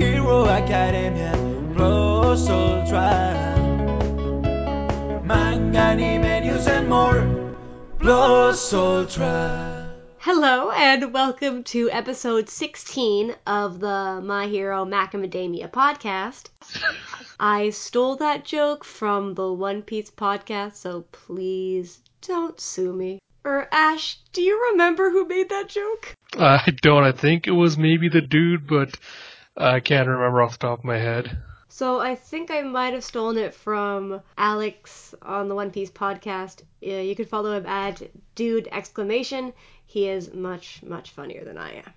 Hero Academia Plus Ultra Manga, anime, news and more Plus Ultra Hello and welcome to episode 16 of the My Hero Macadamia podcast. I stole that joke from the One Piece podcast, so please don't sue me. Or Ash, do you remember who made that joke? I don't. I think it was maybe the dude, but I can't remember off the top of my head. So I think I might have stolen it from Alex on the One Piece podcast. Yeah, you could follow him at dude exclamation. He is much much funnier than I am.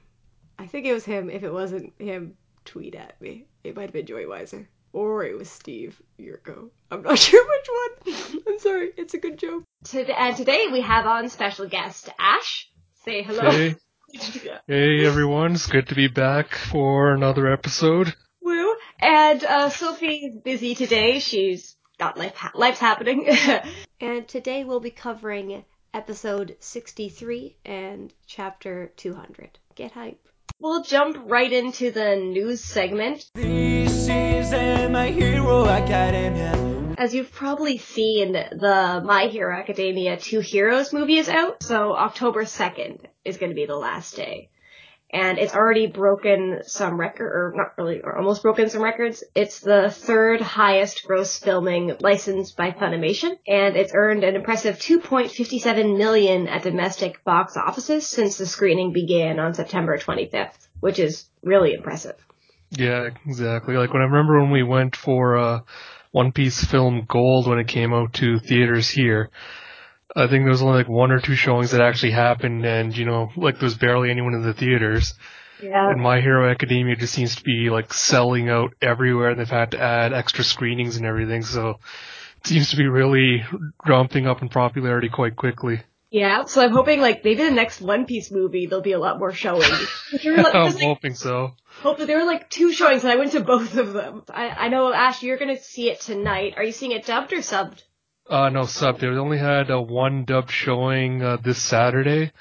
I think it was him. If it wasn't him, tweet at me. It might have been Joey Weiser. Or it was Steve Yurko. I'm not sure which one. I'm sorry. It's a good joke. To- and today we have on special guest Ash. Say hello. Hey, hey everyone! It's good to be back for another episode. Woo. And uh, Sophie's busy today. She's got life ha- life's happening. And today we'll be covering episode 63 and chapter 200. Get hype. we'll jump right into the news segment. This is uh, My Hero Academia As you've probably seen, the My Hero Academia Two Heroes movie is out, so October 2nd is going to be the last day. And it's already broken some record, or not really, or almost broken some records. It's the third highest gross filming licensed by Funimation, and it's earned an impressive 2.57 million at domestic box offices since the screening began on September 25th, which is really impressive. Yeah, exactly. Like when I remember when we went for uh, One Piece film Gold when it came out to theaters here. I think there was only like one or two showings that actually happened, and you know, like there was barely anyone in the theaters. Yeah. And My Hero Academia just seems to be like selling out everywhere. and They've had to add extra screenings and everything, so it seems to be really ramping up in popularity quite quickly. Yeah, so I'm hoping like maybe the next One Piece movie there'll be a lot more showings. Like, I'm like, hoping so. hope that there were like two showings and I went to both of them. I, I know Ash, you're gonna see it tonight. Are you seeing it dubbed or subbed? Uh, no, sub. They only had uh, one dub showing uh, this Saturday,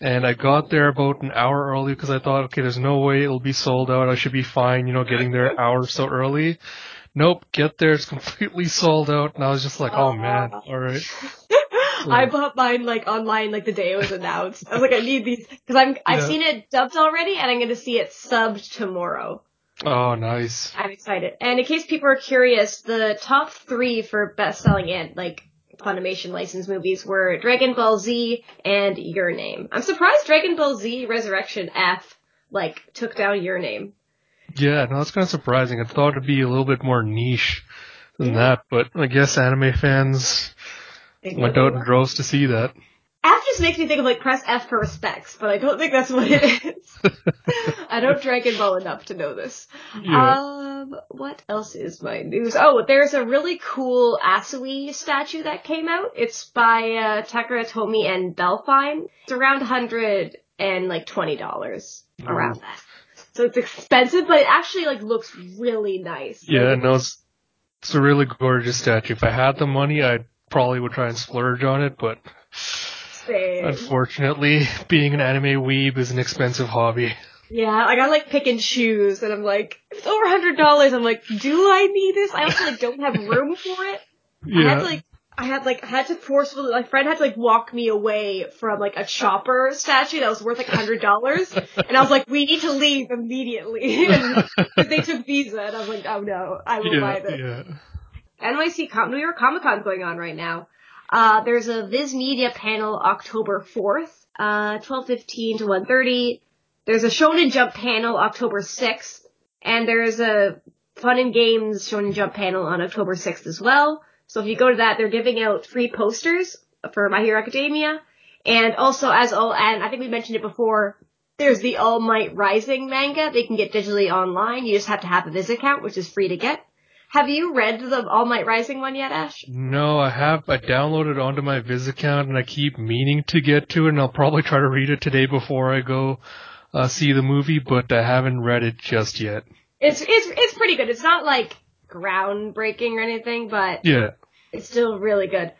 and I got there about an hour early because I thought, okay, there's no way it'll be sold out. I should be fine, you know, getting there an hour so early. Nope, get there, it's completely sold out, and I was just like, oh man, alright. I bought mine like online like the day it was announced. I was like, I need these because I'm I've Yeah. seen it dubbed already and I'm gonna see it subbed tomorrow. Oh, nice. I'm excited. And in case people are curious, the top three for best-selling and like Funimation licensed movies were Dragon Ball Z and Your Name. I'm surprised Dragon Ball Z Resurrection F like took down Your Name. Yeah, no, that's kind of surprising. I thought it'd be a little bit more niche than that, but I guess anime fans went out in droves to see that. F just makes me think of like press F for respects, but I don't think that's what it is. I don't Dragon Ball enough to know this. Yeah. Um, what else is my news? Oh, there's a really cool Asui statue that came out. It's by uh, Takara Tomy and Bellfine. It's around hundred and like twenty dollars around that. So it's expensive, but it actually like looks really nice. Yeah, no, it's, it's a really gorgeous statue. If I had the money, I probably would try and splurge on it, but Same. unfortunately, being an anime weeb is an expensive hobby. Yeah, like I like picking shoes, and I'm like, if it's over hundred dollars. I'm like, do I need this? I also like don't have room for it. I had Yeah. to like, I had like, I had to forcefully, my friend had to like walk me away from like a chopper statue that was worth like hundred dollars, and I was like, we need to leave immediately. and they took Visa, and I was like, oh no, I will buy yeah, this. yeah. NYC New York Comic Con going on right now. Uh, there's a Viz Media panel October 4th, uh, 12:15 to 1:30. There's a Shonen Jump panel October 6th, and there's a Fun and Games Shonen Jump panel on October 6th as well. So if you go to that, they're giving out free posters for My Hero Academia, and also as all and I think we mentioned it before. There's the All Might Rising manga. They can get digitally online. You just have to have a Viz account, which is free to get. Have you read the All Might Rising one yet, Ash? No, I have. I downloaded it onto my Viz account, and I keep meaning to get to it, and I'll probably try to read it today before I go uh, see the movie, but I haven't read it just yet. It's it's it's pretty good. It's not like groundbreaking or anything, but Yeah. it's still really good.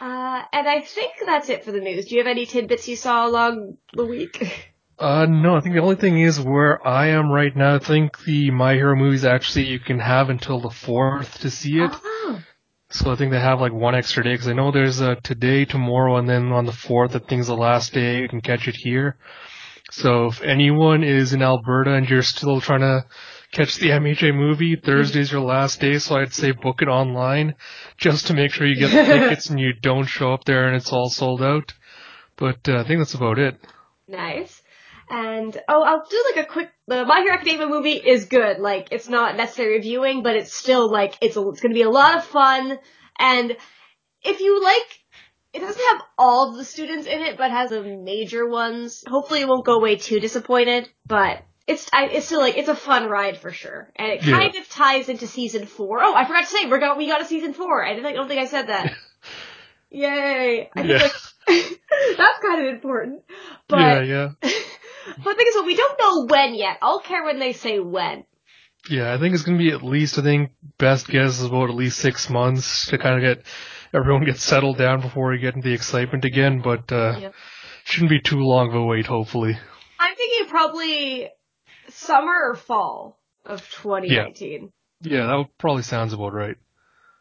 Uh, and I think that's it for the news. Do you have any tidbits you saw along the week? Uh, no, I think the only thing is where I am right now. I think the My Hero movies actually you can have until the fourth to see it. Oh. So I think they have like one extra day because I know there's a today, tomorrow, and then on the fourth, I think is the last day you can catch it here. So if anyone is in Alberta and you're still trying to catch the MHA movie, Thursday's your last day, so I'd say book it online just to make sure you get the tickets and you don't show up there and it's all sold out. But uh, I think that's about it. Nice. And oh, I'll do like a quick. The My Hero Academia movie is good. Like it's not necessary viewing, but it's still like it's a, it's going to be a lot of fun. And if you like, it doesn't have all of the students in it, but has the major ones. Hopefully, it won't go away too disappointed. But it's I, it's still like it's a fun ride for sure, and it Yeah. kind of ties into season four. Oh, I forgot to say we got we got a season four. I didn't. I don't think I said that. Yay! I think Yeah. like that's kind of important. But yeah, yeah. but the thing is, well, we don't know when yet. I'll care when they say when. Yeah, I think it's gonna be at least, I think, best guess is about at least six months to kind of get, everyone get settled down before we get into the excitement again, but, uh, Yeah. shouldn't be too long of a wait, hopefully. I'm thinking probably summer or fall of 2019. Yeah, that probably sounds about right.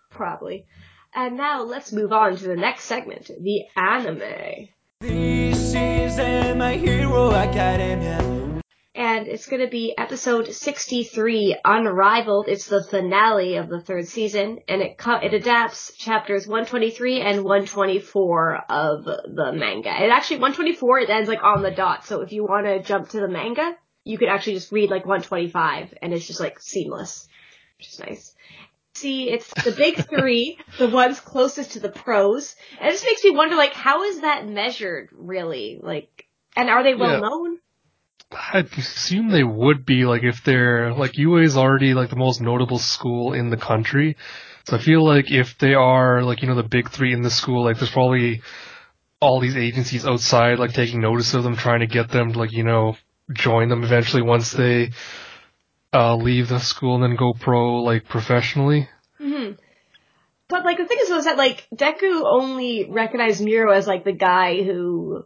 Probably. And now let's move on to the next segment, the anime. This academia. And it's gonna be episode 63, Unrivaled. It's the finale of the third season, and it co- it adapts chapters 123 and 124 of the manga. It actually, 124, it ends like on the dot, so if you want to jump to the manga, you could actually just read like 125, and it's just like seamless, which is nice. See, it's the big three, the ones closest to the pros, and it just makes me wonder, like, how is that measured, really? Like, and are they well Yeah. known? I assume they would be, like, if they're, like, UA is already, like, the most notable school in the country. So I feel like if they are, like, you know, the big three in the school, like, there's probably all these agencies outside, like, taking notice of them, trying to get them to, like, you know, join them eventually once they, uh, leave the school and then go pro, like, professionally. hmm But like the thing is, was that like Deku only recognized Mirio as like the guy who,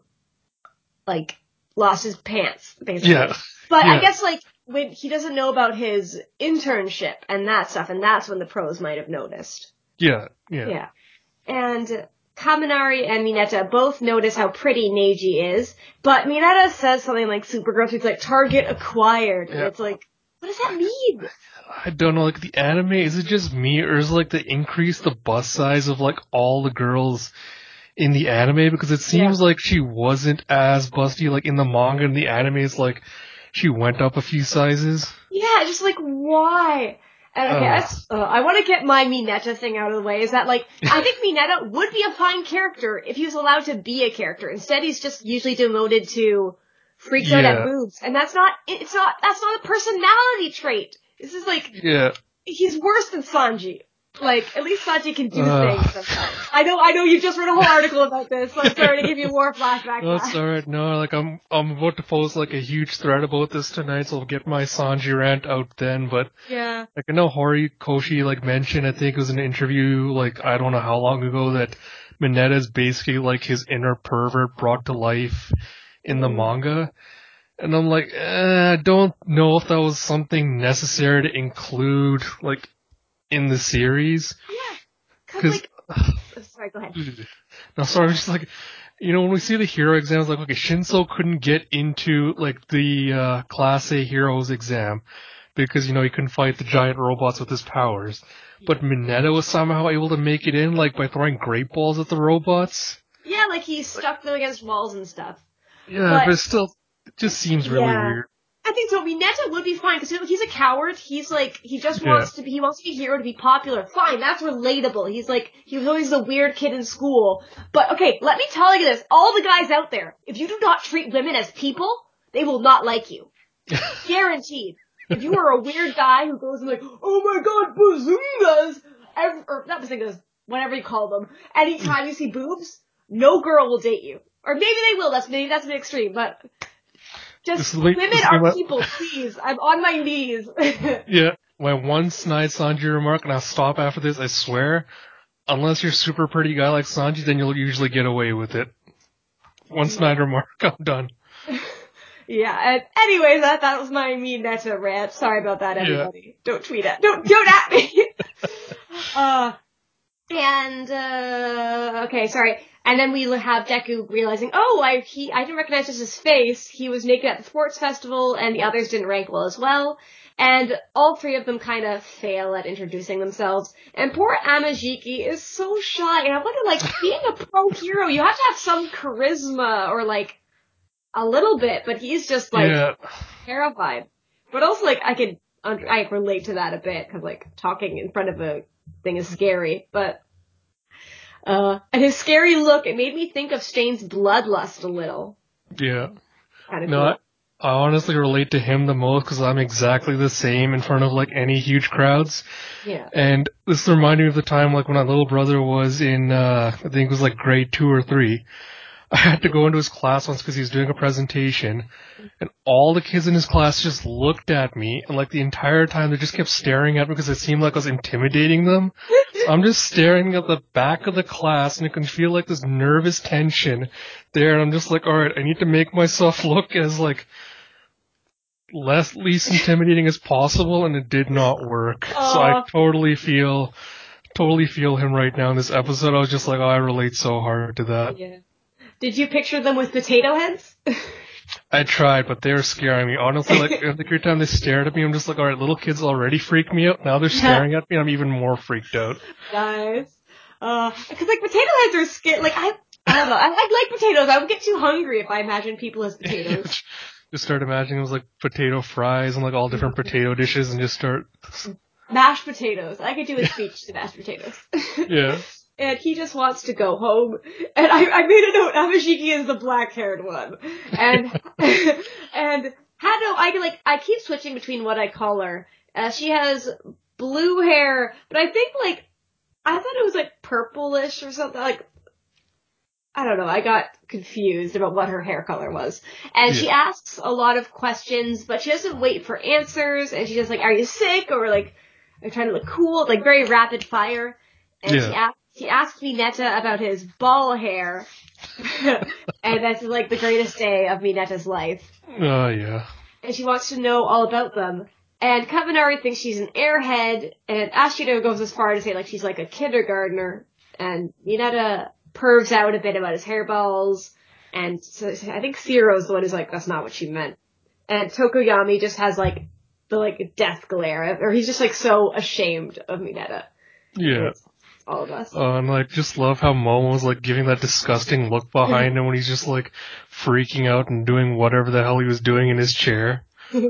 like, lost his pants, basically. Yeah. But I guess like when he doesn't know about his internship and that stuff, and that's when the pros might have noticed. Yeah, yeah. Yeah. And Kaminari and Mineta both notice how pretty Neji is, but Mineta says something like super gross. It's like target acquired, and it's like, what does that mean? I don't know, like the anime, is it just me or is it like they increase the bust size of like all the girls in the anime? Because it seems like she wasn't as busty like in the manga and the anime it's like she went up a few sizes. Yeah, just like why? And okay, that's, uh, I want to get my Mineta thing out of the way. Is that like I think Mineta would be a fine character if he was allowed to be a character. Instead, he's just usually demoted to freaks out at boobs, and that's not. It's not. That's not a personality trait. This is like Yeah. he's worse than Sanji. Like at least Sanji can do Ugh. things. Sometimes. I know. I know. You just read a whole article about this, so I'm sorry to give you more flashback. No, it's alright. No, like I'm I'm about to post like a huge thread about this tonight, so I'll get my Sanji rant out then, but yeah. Like I know Hori Koshi like mentioned, I think it was an interview like I don't know how long ago that Mineta is basically like his inner pervert brought to life in the Mm. manga. And I'm like, eh, I don't know if that was something necessary to include like in the series. Yeah. Cause 'Cause- like. oh, sorry. Go ahead. No, sorry, I'm just like, you know, when we see the hero exams, like, okay, Shinso couldn't get into, like, the, uh, Class A Heroes exam because, you know, he couldn't fight the giant robots with his powers. But Mineta was somehow able to make it in, like, by throwing great balls at the robots. Yeah, like he stuck them against walls and stuff. Yeah, But- but, it still, it just seems really Yeah. weird. I think so. Mineta would be fine because he's a coward. He's like he just Yeah. wants to be. He wants to be a hero to be popular. Fine, that's relatable. He's like he was always the weird kid in school. But okay, let me tell you this: all the guys out there, if you do not treat women as people, they will not like you. Guaranteed. If you are a weird guy who goes and like, oh my god, bazungas, every, or not bazungas, whatever you call them, anytime you see boobs, no girl will date you. Or maybe they will. That's maybe that's a bit extreme, but just is women are people. Please, I'm on my knees. Yeah, my one snide Sanji remark, and I'll stop after this, I swear, unless you're a super pretty guy like Sanji, then you'll usually get away with it. One snide remark, I'm done. Yeah. And anyways, that that was my Mineta rant. Sorry about that, Yeah. everybody. Don't tweet at don't don't at me. uh, and uh, okay, sorry. And then we have Deku realizing, oh, I he I didn't recognize just his face. He was naked at the sports festival, and the others didn't rank well as well. And all three of them kind of fail at introducing themselves. And poor Amajiki is so shy. And I'm looking like being a pro hero, you have to have some charisma or like a little bit, but he's just like yeah. terrified. But also, like, I could, I relate to that a bit, cause like, talking in front of a thing is scary, but, uh, and his scary look, it made me think of Stain's bloodlust a little. Yeah. Kind of No, cool. I, I honestly relate to him the most because I'm exactly the same in front of like any huge crowds. Yeah. And this reminded me of the time like when my little brother was in, uh, I think it was like grade two or three. I had to go into his class once because he was doing a presentation, and all the kids in his class just looked at me, and like the entire time they just kept staring at me because it seemed like I was intimidating them. So I'm just staring at the back of the class, and you can feel like this nervous tension there, and I'm just like, alright, I need to make myself look as like less least intimidating as possible, and it did not work. So I totally feel, totally feel him right now in this episode. I was just like, oh, I relate so hard to that. Yeah. Did you picture them with potato heads? I tried, but they were scaring me. Honestly, like every time they stared at me, I'm just like, all right, little kids already freak me out. Now they're staring at me, I'm even more freaked out. Guys. Uh, cause like potato heads are scared, like I, I don't know, I, I like potatoes, I would get too hungry if I imagined people as potatoes. just start imagining it was like potato fries and like all different potato dishes, and just start, mashed potatoes. I could do a speech to mashed potatoes. yeah, and he just wants to go home. And I, I made a note, Amajiki is the black haired one. And, and Hado, I like, I keep switching between what I call her. Uh, she has blue hair, but I think like, I thought it was like purplish or something, like, I don't know, I got confused about what her hair color was. And she asks a lot of questions, but she doesn't wait for answers, and she's just like, are you sick? Or like, I'm trying to look cool, like very rapid fire. And she Yeah. She asked Mineta about his ball hair. and that's like the greatest day of Mineta's life. oh yeah, And she wants to know all about them. And Kaminari thinks she's an airhead, and Ashido goes as far to say like she's like a kindergartner. And Mineta pervs out a bit about his hairballs. And so I think Sero's the one who's like, that's not what she meant. And Tokoyami just has like the like death glare, or he's just like so ashamed of Mineta. yeah. It's all of us. Uh, and like, just love how Momo's like giving that disgusting look behind him when he's just like freaking out and doing whatever the hell he was doing in his chair.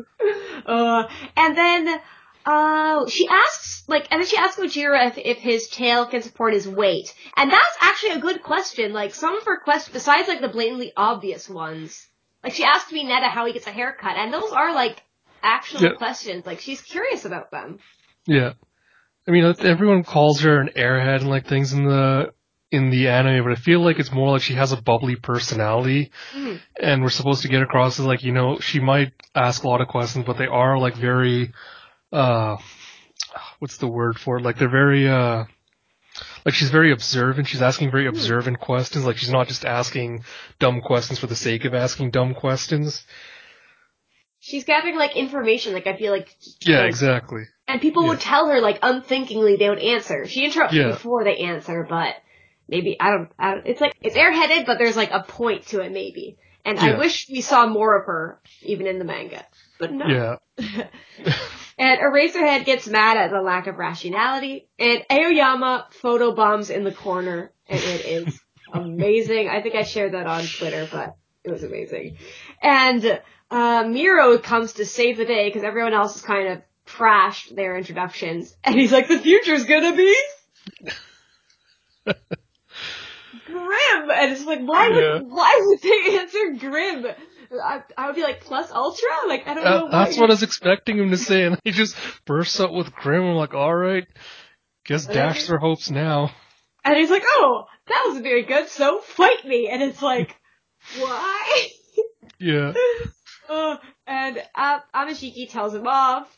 Uh, and then, uh, she asks, like, and then she asks Ojiro if, if his tail can support his weight. And that's actually a good question. Like, some of her questions, besides like the blatantly obvious ones, like she asked Mineta how he gets a haircut, and those are like actual Yeah. questions. Like, she's curious about them. Yeah. I mean, everyone calls her an airhead and like things in the in the anime, but I feel like it's more like she has a bubbly personality, Mhm. and we're supposed to get across as like you know she might ask a lot of questions, but they are like very, uh, what's the word for it? Like they're very uh. Like she's very observant. She's asking very observant questions. Like she's not just asking dumb questions for the sake of asking dumb questions. She's gathering like information. Like, I feel like, Yeah, like, exactly. and people Yeah. would tell her like unthinkingly they would answer. She interrupts Yeah. before they answer, but maybe I don't, I don't. It's like it's airheaded, but there's like a point to it, maybe. And I wish we saw more of her even in the manga, but no. Yeah. And Eraserhead gets mad at the lack of rationality, and Aoyama photobombs in the corner, and it is amazing. I think I shared that on Twitter, but it was amazing. And uh, Mirio comes to save the day because everyone else has kind of trashed their introductions, and he's like, "The future's gonna be." Grim, and it's like, why would Yeah. why would they answer Grim? I, I would be like plus ultra, like I don't know. That, that's what I was expecting him to say, and he just bursts out with Grim. I'm like, all right, guess dash their hopes now. And he's like, oh, that wasn't very good, so fight me. And it's like, why? Yeah, and uh, Amajiki tells him off.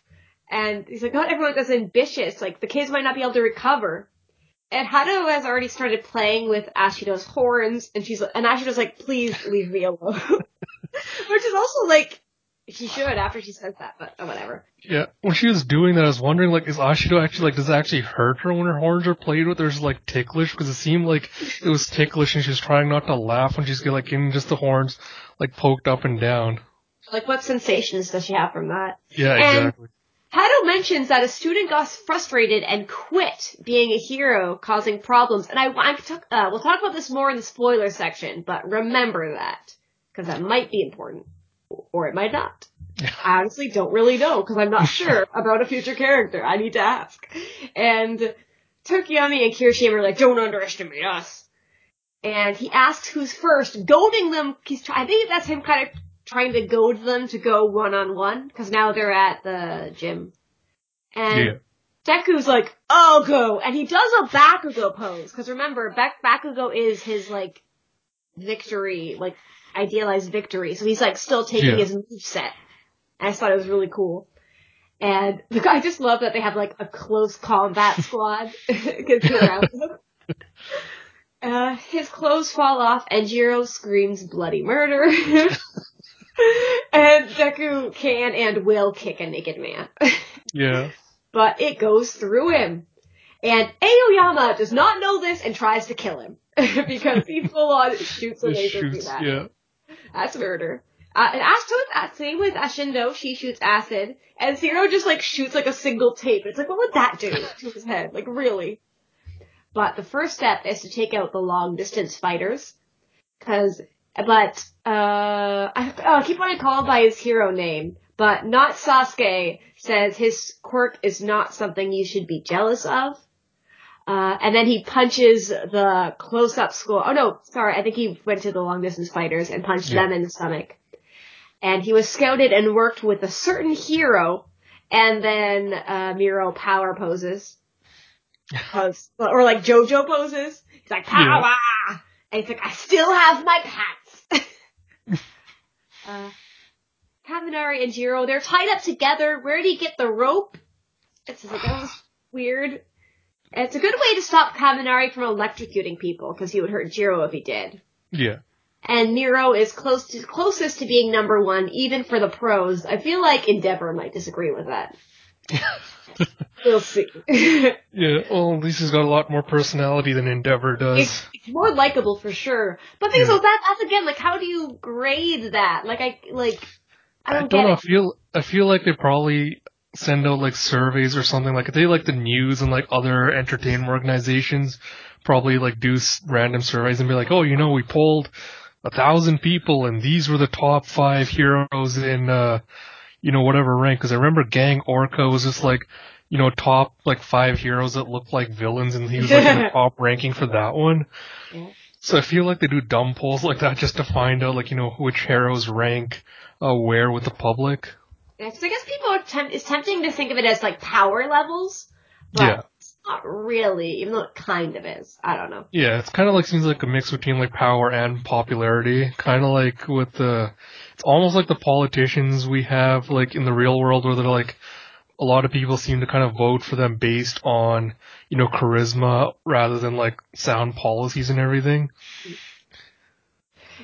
And he's like, not everyone is ambitious. Like, the kids might not be able to recover. and Hado has already started playing with Ashido's horns, and she's and Ashido's like, "Please leave me alone," which is also like she should after she says that, but oh, whatever. Yeah, when she was doing that, I was wondering like, is Ashido actually like, does it actually hurt her when her horns are played with? Or is it like ticklish? Because it seemed like it was ticklish, and she was trying not to laugh when she's like getting just the horns like poked up and down. Like, what sensations does she have from that? Yeah, And- exactly. Hado mentions that a student got frustrated and quit being a hero, causing problems. And I, I talk, uh, we'll talk about this more in the spoiler section, but remember that because that might be important, or it might not. I honestly don't really know because I'm not sure about a future character. I need to ask. And Tokoyami and Kirishima are like, "Don't underestimate us." And he asks who's first, goading them. He's try- I think that's him kind of trying to goad them to go one on one because now they're at the gym. And Yeah. Deku's like, I'll go, and he does a Bakugo pose because remember, Bak- Bakugo is his like victory, like idealized victory. So he's like still taking Yeah. his move set. I just thought it was really cool. And I just love that they have like a close combat squad around him. Uh, his clothes fall off and Jiro screams bloody murder. And Deku can and will kick a naked man. Yeah. but it goes through him. And Aoyama does not know this and tries to kill him. because he full on shoots a laser through that. Yeah. That's murder. Uh, and Ash took that same with Ashido, she shoots acid, and Sero just like shoots like a single tape. It's like, what would that do to his head? Like, really? But the first step is to take out the long distance fighters, cause, but, uh, I, oh, I keep wanting to call him by his hero name, but not Sasuke says his quirk is not something you should be jealous of. Uh, and then he punches the close-up school. Oh no, sorry, I think he went to the long-distance fighters and punched Yeah. them in the stomach. And he was scouted and worked with a certain hero, and then uh, Mirio power poses, Pose- or like JoJo poses. He's like power, and he's like, I still have my pants. uh, Kaminari and Jiro, they're tied up together. Where did he get the rope? It's just like that was weird. And it's a good way to stop Kaminari from electrocuting people because he would hurt Jiro if he did. Yeah. And Nero is close to closest to being number one, even for the pros. I feel like Endeavor might disagree with that. we'll see. Yeah. Well, he's got a lot more personality than Endeavor does. it's more likable for sure. But things Yeah. so that that's again like how do you grade that? Like I like I don't, I don't know. I it. feel I feel like they probably send out like surveys or something like they like the news and like other entertainment organizations probably like do random surveys and be like, oh, you know, we polled a thousand people and these were the top five heroes in uh, you know, whatever rank. Because I remember Gang Orca was just like. You know, top like five heroes that looked like villains, and he was like in the top ranking for that one. Yeah. So I feel like they do dumb polls like that just to find out, like you know, which heroes rank uh, where with the public. Yeah, 'cause I guess people are temp- it's tempting to think of it as like power levels, but Yeah. it's not really, even though it kind of is. I don't know. Yeah, it's kind of like seems like a mix between like power and popularity. Kind of like with the, it's almost like the politicians we have like in the real world where they're like, a lot of people seem to kind of vote for them based on, you know, charisma rather than like sound policies and everything.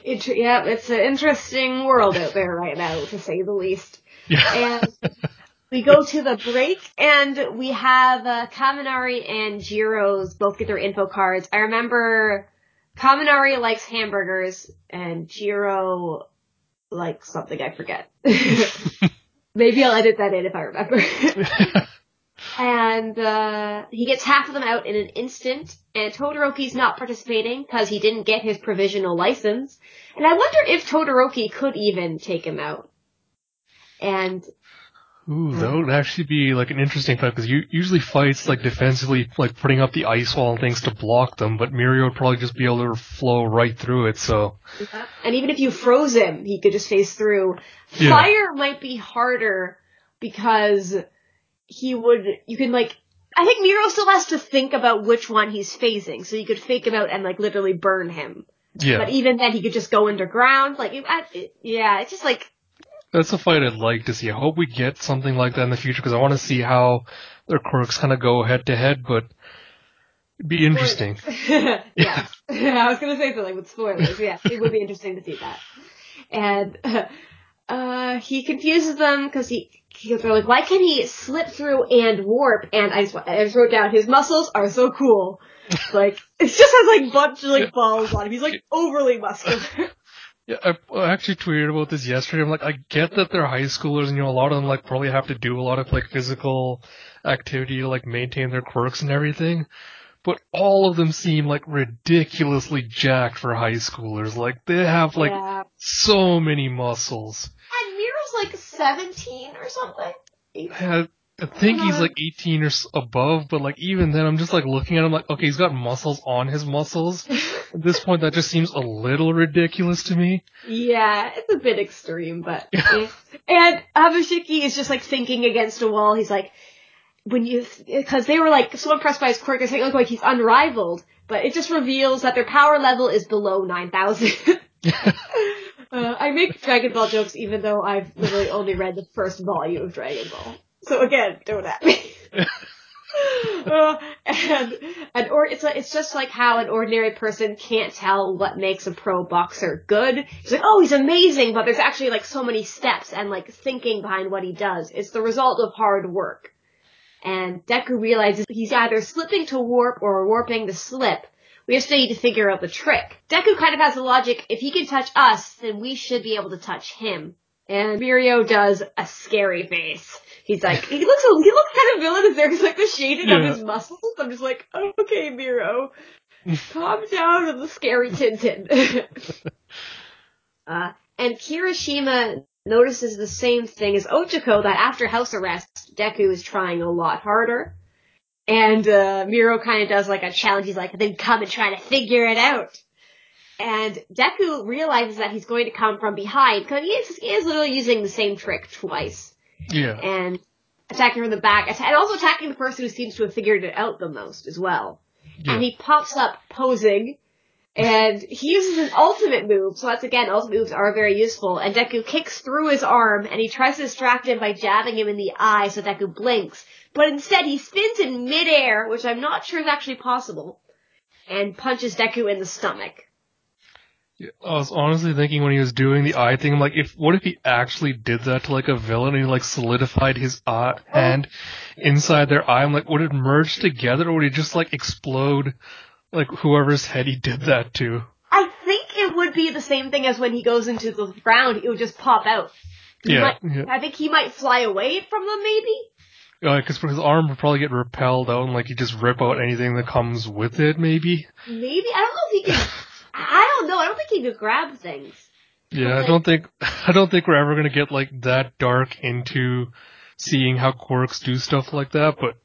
It, yeah, it's an interesting world out there right now, to say the least. Yeah. And we go to the break, and we have uh, Kaminari and Jiro's both get their info cards. I remember Kaminari likes hamburgers, and Jiro likes something I forget. Maybe I'll edit that in if I remember. and uh, he gets half of them out in an instant. And Todoroki's not participating because he didn't get his provisional license. And I wonder if Todoroki could even take him out. And Ooh, that hmm. would actually be like an interesting fight because you usually fights like defensively, like putting up the ice wall and things to block them, but Mirio would probably just be able to flow right through it. So and even if you froze him, he could just phase through. Yeah. Fire might be harder because he would. You can like. I think Mirio still has to think about which one he's phasing, so you could fake him out and like literally burn him. yeah, But even then, he could just go underground. Like, it, yeah, it's just like that's a fight I'd like to see. I hope we get something like that in the future because I want to see how their quirks kind of go head to head. But It'd be interesting. Yeah, I was gonna say something with spoilers. Yes, it would be interesting to see that. And uh, he confuses them because he, he they're like, why can he slip through and warp? And I just, I just wrote down his muscles are so cool. like it just has like bunch of like balls on him. He's like overly muscular. Yeah, I actually tweeted about this yesterday. I'm like, I get that they're high schoolers, and you know, a lot of them like probably have to do a lot of like physical activity to like maintain their quirks and everything. But all of them seem like ridiculously jacked for high schoolers. Like they have like yeah. so many muscles. And Mirio's like 17 or something. I, I think he's like 18 or above, but like even then, I'm just like looking at him like, okay, he's got muscles on his muscles. At this point, that just seems a little ridiculous to me. Yeah, it's a bit extreme, but eh. and Amajiki is just like thinking against a wall. He's like, when you because they were like so impressed by his quirk, they look like he's unrivaled, but it just reveals that their power level is below nine thousand. uh, I make Dragon Ball jokes even though I've literally only read the first volume of Dragon Ball. So again, don't at me. Uh, and and or it's like, it's just like how an ordinary person can't tell what makes a pro boxer good. He's like, oh, he's amazing, but there's actually like so many steps and like thinking behind what he does. It's the result of hard work. And Deku realizes he's either slipping to warp or warping to slip. We just need to figure out the trick. Deku kind of has the logic, if he can touch us, then we should be able to touch him. And Mirio does a scary face. He's like, he looks, he looks kind of villainous there. He's like the shading Yeah. of his muscles. I'm just like, oh, okay, Mirio, calm down with the scary Tintin. uh, and Kirishima notices the same thing as Ochako that after house arrest, Deku is trying a lot harder. And, uh, Mirio kind of does like a challenge. He's like, then come and try to figure it out. And Deku realizes that he's going to come from behind because he is, he is literally using the same trick twice Yeah. and attacking from the back, and also attacking the person who seems to have figured it out the most as well. Yeah. And he pops up posing, and he uses an ultimate move. So that's again, ultimate moves are very useful. And Deku kicks through his arm, and he tries to distract him by jabbing him in the eye so Deku blinks. But instead, he spins in midair, which I'm not sure is actually possible, and punches Deku in the stomach. Yeah, I was honestly thinking when he was doing the eye thing, I'm like, if what if he actually did that to like a villain and he like solidified his uh, eye, hand inside their eye? I'm like, would it merge together or would he just like explode like whoever's head he did that to? I think it would be the same thing as when he goes into the ground, it would just pop out. He Yeah, might- yeah. I think he might fly away from them, maybe. Because his arm would probably get repelled out and like he just rip out anything that comes with it, maybe. Maybe I don't know if he can. I don't know. I don't think he could grab things. Yeah, I don't think I don't think we're ever gonna get like that dark into seeing how quirks do stuff like that, but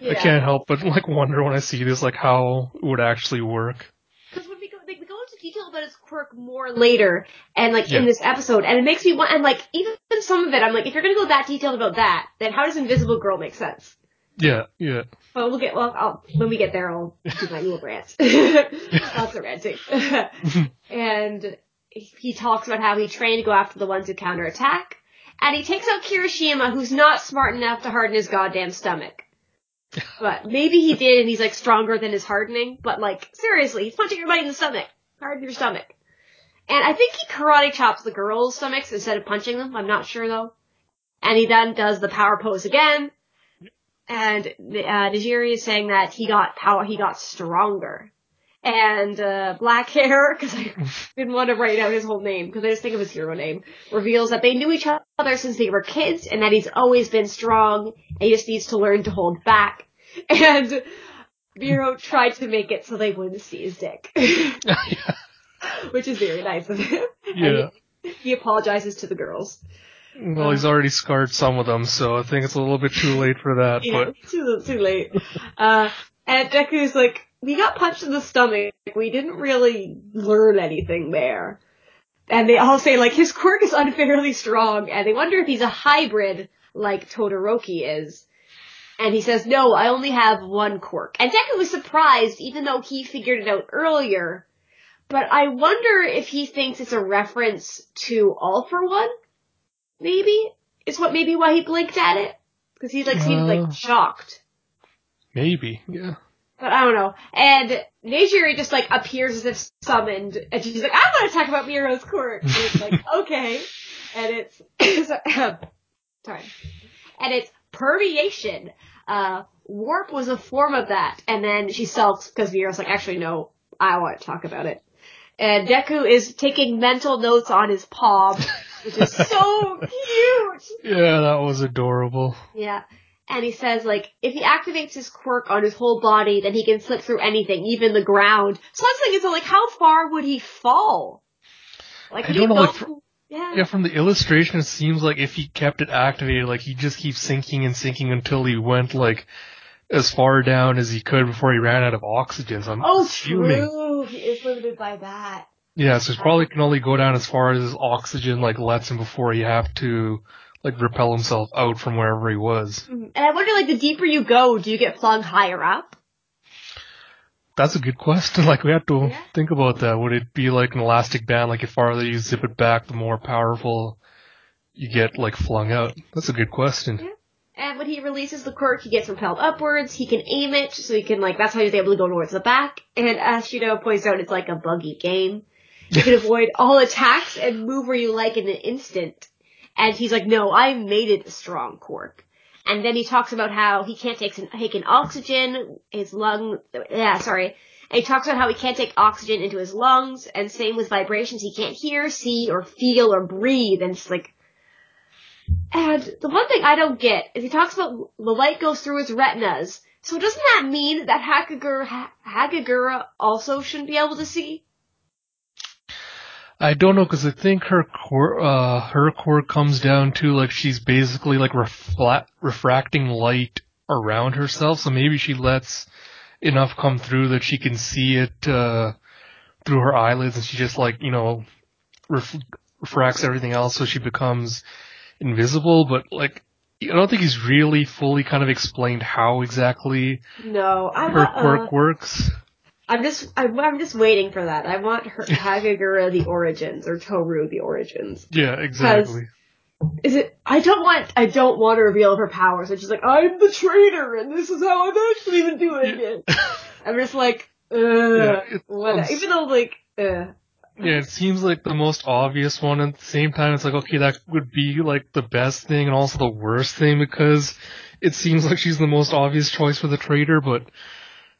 I can't help but like wonder when I see this like how it would actually work. Because when we go, they go into detail about his quirk more later, and like in this episode, and it makes me want. And like even some of it, I'm like, if you're gonna go that detailed about that, then how does Invisible Girl make sense? Yeah, yeah. Well, we'll get. Well, I'll, when we get there, I'll do my little rant. Lots of ranting. and he talks about how he trained to go after the ones who counterattack, and he takes out Kirishima, who's not smart enough to harden his goddamn stomach. But maybe he did, and he's like stronger than his hardening. But like seriously, he's punching your everybody in the stomach. Harden your stomach. And I think he karate chops the girls' stomachs instead of punching them. I'm not sure though. And he then does the power pose again. And uh, is saying that he got power, he got stronger. And uh, Black Hair, because I didn't want to write out his whole name, because I just think of his hero name, reveals that they knew each other since they were kids, and that he's always been strong, and he just needs to learn to hold back. And Mirio tried to make it so they wouldn't see his dick, which is very nice of him. Yeah. he, he apologizes to the girls. Well, he's already scarred some of them, so I think it's a little bit too late for that. Yeah, But too too late. Uh, and Deku's like, we got punched in the stomach. We didn't really learn anything there. And they all say like his quirk is unfairly strong, and they wonder if he's a hybrid like Todoroki is. And he says, no, I only have one quirk. And Deku was surprised, even though he figured it out earlier. But I wonder if he thinks it's a reference to All for One. Maybe is what maybe why he blinked at it because he like seemed Uh. like shocked. maybe, yeah. But I don't know. And Nejire just like appears as if summoned, and she's like, "I want to talk about Mirio's quirk." And it's like, okay, and it's sorry, and it's permeation. Uh, warp was a form of that, and then she sulks because Mirio's like, "Actually, no, I want to talk about it." And Deku is taking mental notes on his palm, which is so cute. Yeah, that was adorable. Yeah. And he says, like, if he activates his quirk on his whole body, then he can slip through anything, even the ground. So was thinking, so like, how far would he fall? Like, I don't know, like, from- yeah. Yeah, from the illustration, it seems like if he kept it activated, like he just keeps sinking and sinking until he went like as far down as he could before he ran out of oxygen. So I'm Oh, assuming. true. He is limited by that. Yeah, so he probably can only go down as far as his oxygen like lets him before he have to like repel himself out from wherever he was. Mm-hmm. And I wonder, like, the deeper you go, do you get flung higher up? That's a good question. Like we have to Yeah. think about that. Would it be like an elastic band? Like the farther you zip it back, the more powerful you get like flung out. That's a good question. Yeah. And when he releases the quirk, he gets repelled upwards. He can aim it, so he can like that's how he's able to go towards the back. And as Shido points out, it's like a buggy game. You can avoid all attacks and move where you like in an instant. And he's like, "No, I made it a strong quirk. And then he talks about how he can't take take in oxygen, his lung. Yeah, sorry. And he talks about how he can't take oxygen into his lungs, and same with vibrations. He can't hear, see, or feel, or breathe. And it's like, and the one thing I don't get is he talks about the light goes through his retinas. So doesn't that mean that Hakagura, ha- Hagagura also shouldn't be able to see? I don't know because I think her core, uh, her core comes down to like she's basically like refla- refracting light around herself. So maybe she lets enough come through that she can see it uh, through her eyelids, and she just like you know ref- refracts everything else, so she becomes invisible. But like, I don't think he's really fully kind of explained how exactly No, I her want. quirk Uh, works. I'm just, I'm, I'm just waiting for that. I want her Hagagura the origins or Toru the origins. Yeah, exactly. Is it? I don't want, I don't want to reveal her powers. It's just like I'm the traitor, and this is how I'm actually even doing it. I'm just like, uh, Yeah, it Even though like, uh, Yeah, it seems like the most obvious one. At the same time, it's like, okay, that would be like the best thing and also the worst thing because it seems like she's the most obvious choice for the traitor, but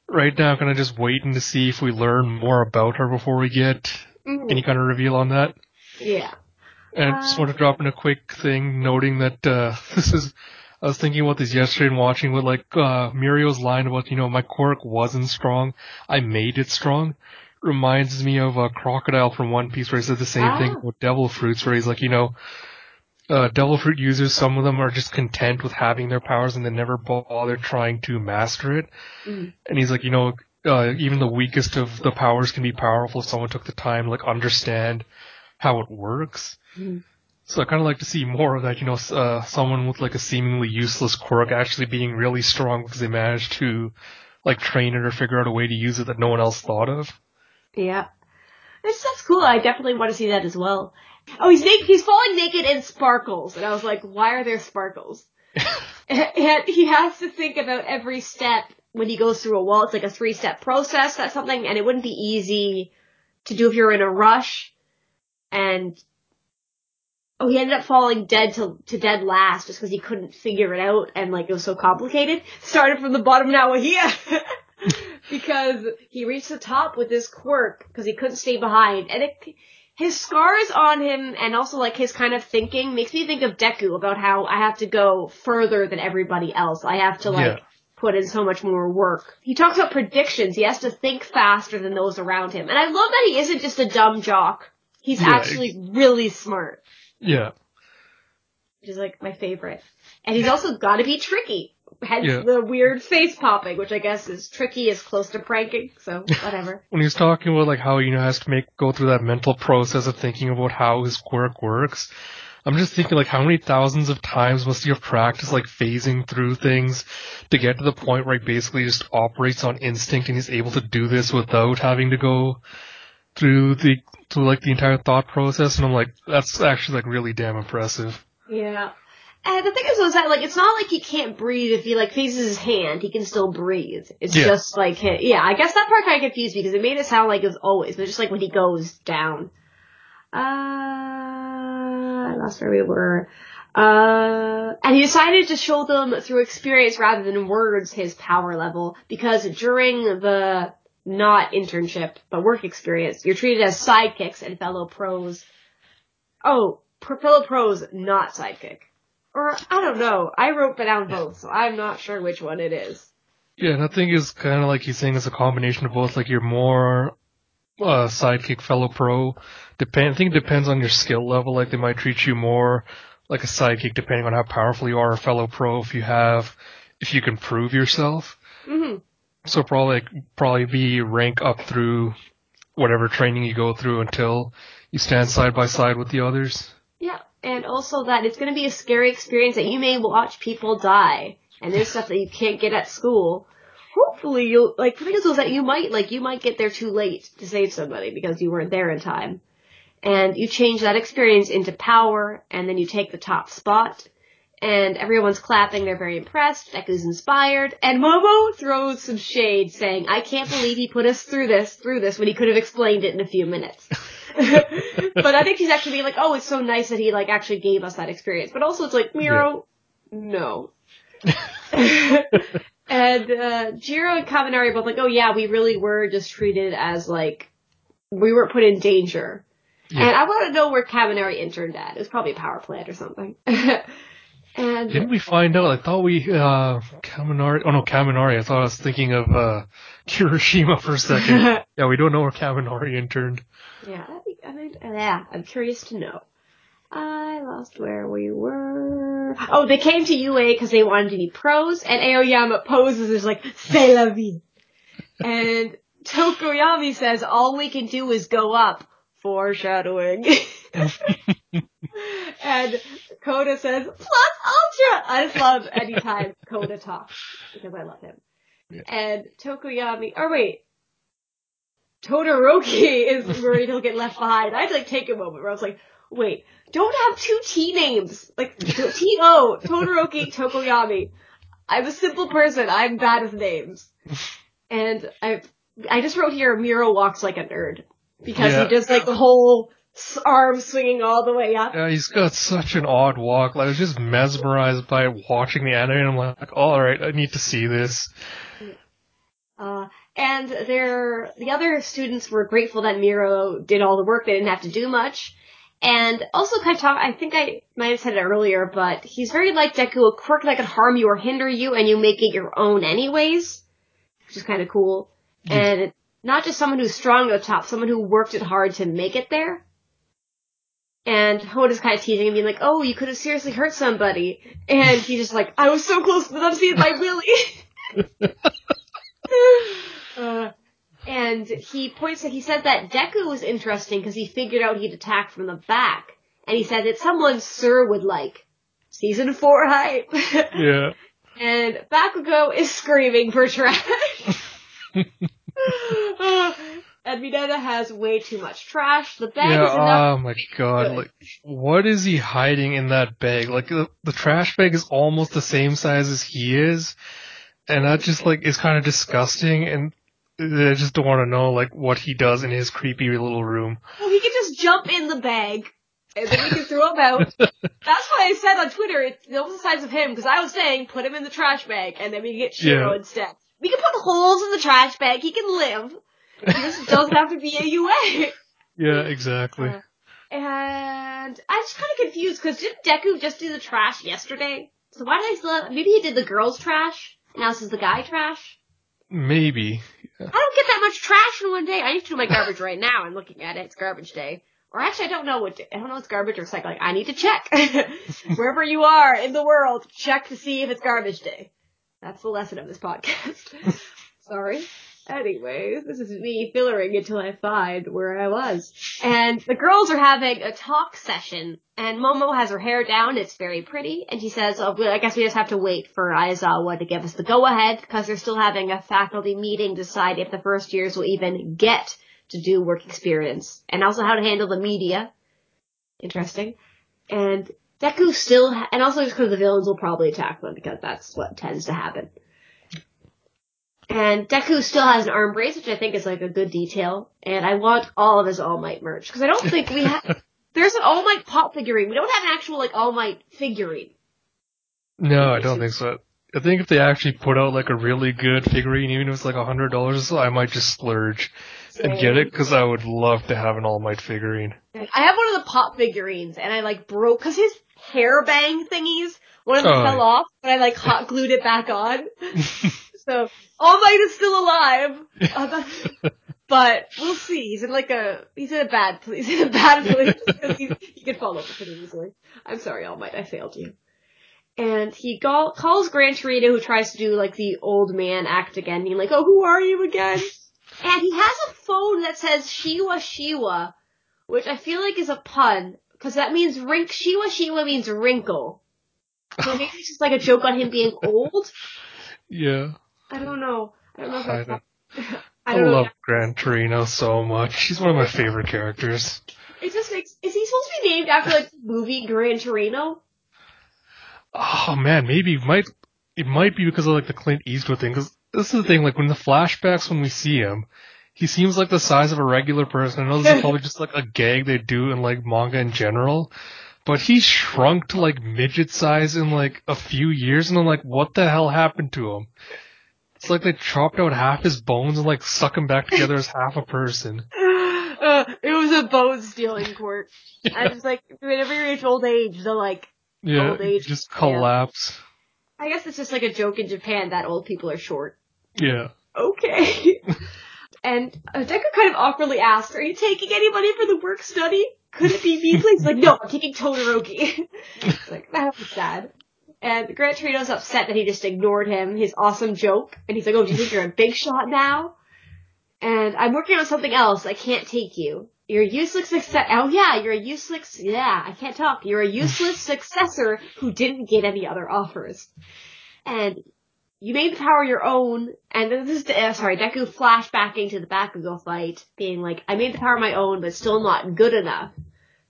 right now kind of just waiting to see if we learn more about her before we get mhm. any kind of reveal on that. yeah. And I just Uh, want to drop in a quick thing noting that, uh, this is, I was thinking about this yesterday and watching with like, uh, Mirio's line about, you know, my quirk wasn't strong. I made it strong. Reminds me of a crocodile from One Piece where he said the same thing Ah. about devil fruits where he's like, you know, uh, devil fruit users, some of them are just content with having their powers and they never bother trying to master it. Mhm. And he's like, you know, uh, even the weakest of the powers can be powerful if someone took the time to like understand how it works. Mhm. So I kind of like to see more of that, you know, uh, someone with like a seemingly useless quirk actually being really strong because they managed to like train it or figure out a way to use it that no one else thought of. Yeah. That's, that's cool. I definitely want to see that as well. Oh, he's naked. He's falling naked in sparkles, and I was like, why are there sparkles? and he has to think about every step when he goes through a wall. It's like a three-step process. That's something, and it wouldn't be easy to do if you're in a rush. And oh, he ended up falling dead to to dead last just because he couldn't figure it out, and like it was so complicated. Started from the bottom now we're here. because he reached the top with this quirk because he couldn't stay behind. And it, his scars on him and also like his kind of thinking makes me think of Deku about how I have to go further than everybody else. I have to like Yeah. put in so much more work. He talks about predictions. He has to think faster than those around him. And I love that he isn't just a dumb jock. He's Yeah, actually really smart, Yeah. which is like my favorite. And he's also got to be tricky. Hence Yeah. the weird face popping, which I guess is tricky is close to pranking, so whatever. When he's talking about like how, you know, has to make, go through that mental process of thinking about how his quirk works. I'm just thinking like how many thousands of times must he have practiced like phasing through things to get to the point where he basically just operates on instinct and he's able to do this without having to go through the through like the entire thought process and I'm like that's actually like really damn impressive. Yeah. And the thing is, is that like it's not like he can't breathe if he like faces his hand. He can still breathe. It's Yeah. just like yeah. I guess that part kind of confused me because it made it sound like it was always, but just like when he goes down. Uh, I lost where we were. Uh, and he decided to show them through experience rather than words his power level because during the not internship but work experience, you're treated as sidekicks and fellow pros. Oh, fellow pros, not sidekick. Or, I don't know. I wrote down both, so I'm not sure which one it is. Yeah, and I think it's kind of like he's saying it's a combination of both. Like you're more uh, sidekick fellow pro. Depend. I think it depends on your skill level. Like they might treat you more like a sidekick depending on how powerful you are. A fellow pro if you have, if you can prove yourself. hmm So probably probably be rank up through whatever training you go through until you stand side by side with the others. And also that it's going to be a scary experience that you may watch people die, and there's stuff that you can't get at school. Hopefully, you'll like the thing is, is that you might like you might get there too late to save somebody because you weren't there in time, and you change that experience into power, and then you take the top spot. And everyone's clapping, they're very impressed, Deku's inspired, and Momo throws some shade saying, I can't believe he put us through this, through this, when he could have explained it in a few minutes. but I think he's actually being like, oh, it's so nice that he like actually gave us that experience. But also, it's like Mirio, no. and uh, Jiro and Kaminari are both like, oh yeah, we really were just treated as like we weren't put in danger. Yeah. And I want to know where Kaminari interned at. It was probably a power plant or something. and Didn't we find out? I thought we uh Kaminari. Oh no, Kaminari. I thought I was thinking of uh Kirishima for a second. yeah, we don't know where Kaminari interned. Yeah, I think, I think, yeah, I'm curious to know. I lost where we were. Oh, they came to UA because they wanted to be pros, and Aoyama poses as like, c'est la vie. And Tokoyami says, all we can do is go up. Foreshadowing. and Koda says, plus ultra! I just love anytime Koda talks, because I love him. Yeah. And Tokoyami, or wait, Todoroki is worried he'll get left behind. I had to like take a moment where I was like, wait, don't have two T names. Like, T-O, Todoroki, Tokoyami. I'm a simple person. I'm bad with names. And I, I just wrote here, Mirio walks like a nerd. Because Yeah. he does like the whole arm swinging all the way up. Yeah, he's got such an odd walk. Like, I was just mesmerized by watching the anime, and I'm like, all right, I need to see this. Uh, and their, the other students were grateful that Mirio did all the work. They didn't have to do much. And also kind of talk, I think I might have said it earlier, but he's very like Deku, a quirk that could harm you or hinder you and you make it your own anyways. Which is kind of cool. Hmm. And not just someone who's strong at the top, someone who worked it hard to make it there. And Hado's kind of teasing him, being like, oh, you could have seriously hurt somebody. And he's just like, I was so close to them seeing my willy. Uh, and he points out, he said that Deku was interesting because he figured out he'd attack from the back. And he said that someone Sir would like. Season 4 hype. Yeah. and Bakugo is screaming for trash. and Mineta has way too much trash. The bag yeah, is enough. oh my god, Good. like, what is he hiding in that bag? Like, the, the trash bag is almost the same size as he is, and that just, like, is kind of disgusting, and I just don't want to know, like, what he does in his creepy little room. Well, he can just jump in the bag. And then we can throw him out. That's why I said on Twitter, it's almost the size of him, because I was saying, put him in the trash bag, and then we can get Shiro Yeah. instead. We can put holes in the trash bag, he can live. He just doesn't have to be a UA. Yeah, exactly. Uh, And I'm just kind of confused, because didn't Deku just do the trash yesterday? So why did I still have, maybe he did the girls' trash, and now this is the guy trash? Maybe. I don't get that much trash in one day. I need to do my garbage right now. I'm looking at it. It's garbage day. Or actually, I don't know what, I don't know if it's garbage or recycling. I need to check. Wherever you are in the world, check to see if it's garbage day. That's the lesson of this podcast. Sorry. Anyways, this is me fillering until I find where I was. And the girls are having a talk session, and Momo has her hair down, it's very pretty, and she says, oh, well, I guess we just have to wait for Aizawa to give us the go-ahead, because they're still having a faculty meeting to decide if the first years will even get to do work experience, and also how to handle the media. Interesting. And Deku still, ha- and also just because the villains will probably attack them because that's what tends to happen. And Deku still has an arm brace, which I think is like a good detail. And I want all of his All Might merch because I don't think we have. There's an All Might pop figurine. We don't have an actual like All Might figurine. No, I don't think so. I think if they actually put out like a really good figurine, even if it's like a hundred dollars so, I might just splurge and get it because I would love to have an All Might figurine. I have one of the pop figurines, and I like broke because his hair bang thingies. One of them Oh, fell off, but I like hot glued it back on. So All Might is still alive, uh, but, but we'll see. He's in like a he's in a bad place. He's in a bad place because he he can fall over pretty easily. I'm sorry, All Might, I failed you. And he call, calls Gran Torino, who tries to do like the old man act again, being like, "Oh, who are you again?" And he has a phone that says Shiwa Shiwa, which I feel like is a pun because that means rink. Shiwa Shiwa means wrinkle. So maybe it's just like a joke on him being old. Yeah, I don't know. I don't know if I, that's. don't- I I don't know. love Gran Torino so much. She's one of my favorite characters. It just makes. Is he supposed to be named after like the movie Gran Torino? Oh man, maybe it might it might be because of like the Clint Eastwood thing. Because this is the thing, like when the flashbacks when we see him, he seems like the size of a regular person. I know this is probably just like a gag they do in like manga in general, but he shrunk to like midget size in like a few years, and I'm like, what the hell happened to him? It's like they chopped out half his bones and like stuck him back together as half a person. Uh, it was a bone stealing court. I was like, whenever you reach old age, they're like, Yeah, Old age, just yeah. collapse. I guess it's just like a joke in Japan that old people are short. Yeah. Okay. and uh, Deku kind of awkwardly asked, are you taking anybody for the work study? Could it be me, please? like, no, I'm taking Todoroki. It's like, that was sad. And Gran Torino's upset that he just ignored him, his awesome joke. And he's like, oh, do you think you're a big shot now? And I'm working on something else. I can't take you. You're a useless success. Oh yeah, you're a useless. Yeah, I can't talk. You're a useless successor who didn't get any other offers. And you made the power your own. And this is uh, sorry, Deku flashbacking to the Bakugo fight, being like, I made the power my own, but still not good enough.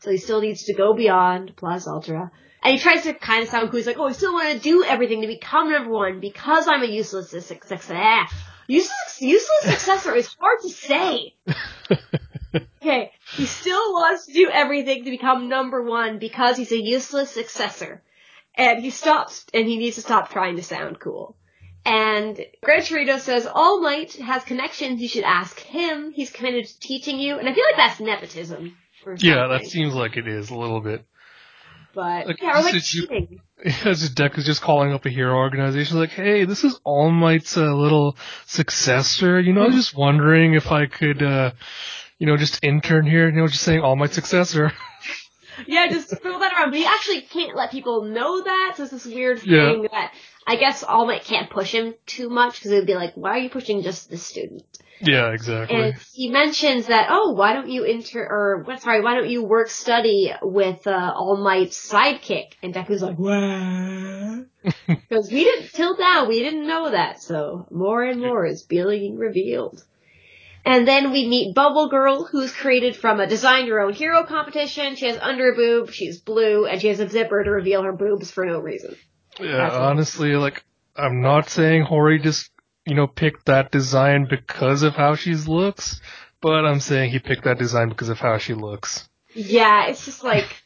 So he still needs to go beyond plus ultra. And he tries to kind of sound cool. He's like, oh, I still want to do everything to become number one because I'm a useless successor. Ah, useless, useless successor is hard to say. Okay, he still wants to do everything to become number one because he's a useless successor. And he stops, and he needs to stop trying to sound cool. And Gran Torino says, All Might has connections, you should ask him, he's committed to teaching you, and I feel like that's nepotism. Yeah, that seems like it is a little bit. But, like, yeah, or like this is you- cheating. Just Deku is just calling up a hero organization like, hey, this is All Might's uh, little successor. You know, I was just wondering if I could, uh, you know, just intern here. You know, just saying All Might successor. Yeah, just throw that around. But he actually can't let people know that, so it's this weird Yeah. thing that I guess All Might can't push him too much, because it would be like, why are you pushing just this student? Yeah, exactly. And he mentions that, oh, why don't you inter, or, what, sorry, why don't you work study with, uh, All Might's sidekick? And Deku's like, what? Because we didn't, till now, we didn't know that, so more and more is being revealed. And then we meet Bubble Girl, who's created from a design your own hero competition. She has under boob, she's blue, and she has a zipper to reveal her boobs for no reason. yeah, that's it. honestly, like, I'm not saying Hori just, you know, picked that design because of how she looks, but I'm saying he picked that design because of how she looks. Yeah, it's just like,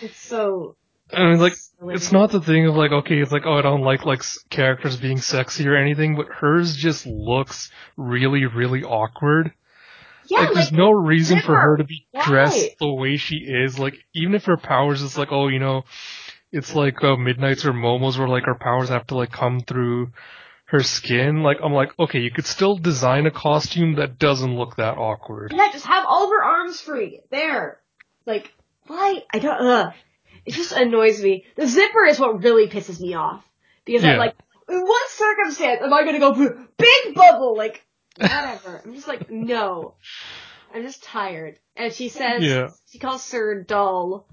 it's so, I mean, like, silly. It's not the thing of like, okay, it's like, oh, I don't like like characters being sexy or anything, but hers just looks really, really awkward. yeah, like, like, there's no reason for her to be dressed the way she is. Like, even if her powers is like, oh, you know, it's like uh, Midnight's or Momo's where like her powers have to like come through her skin. Like, I'm like, okay, you could still design a costume that doesn't look that awkward. Yeah, just have all of her arms free. There. Like, why? I don't, ugh. It just annoys me. The zipper is what really pisses me off. Because I'm like, in what circumstance am I gonna go big bubble? Like, whatever. I'm just like, no. I'm just tired. And she says, Yeah. she calls Sir dull.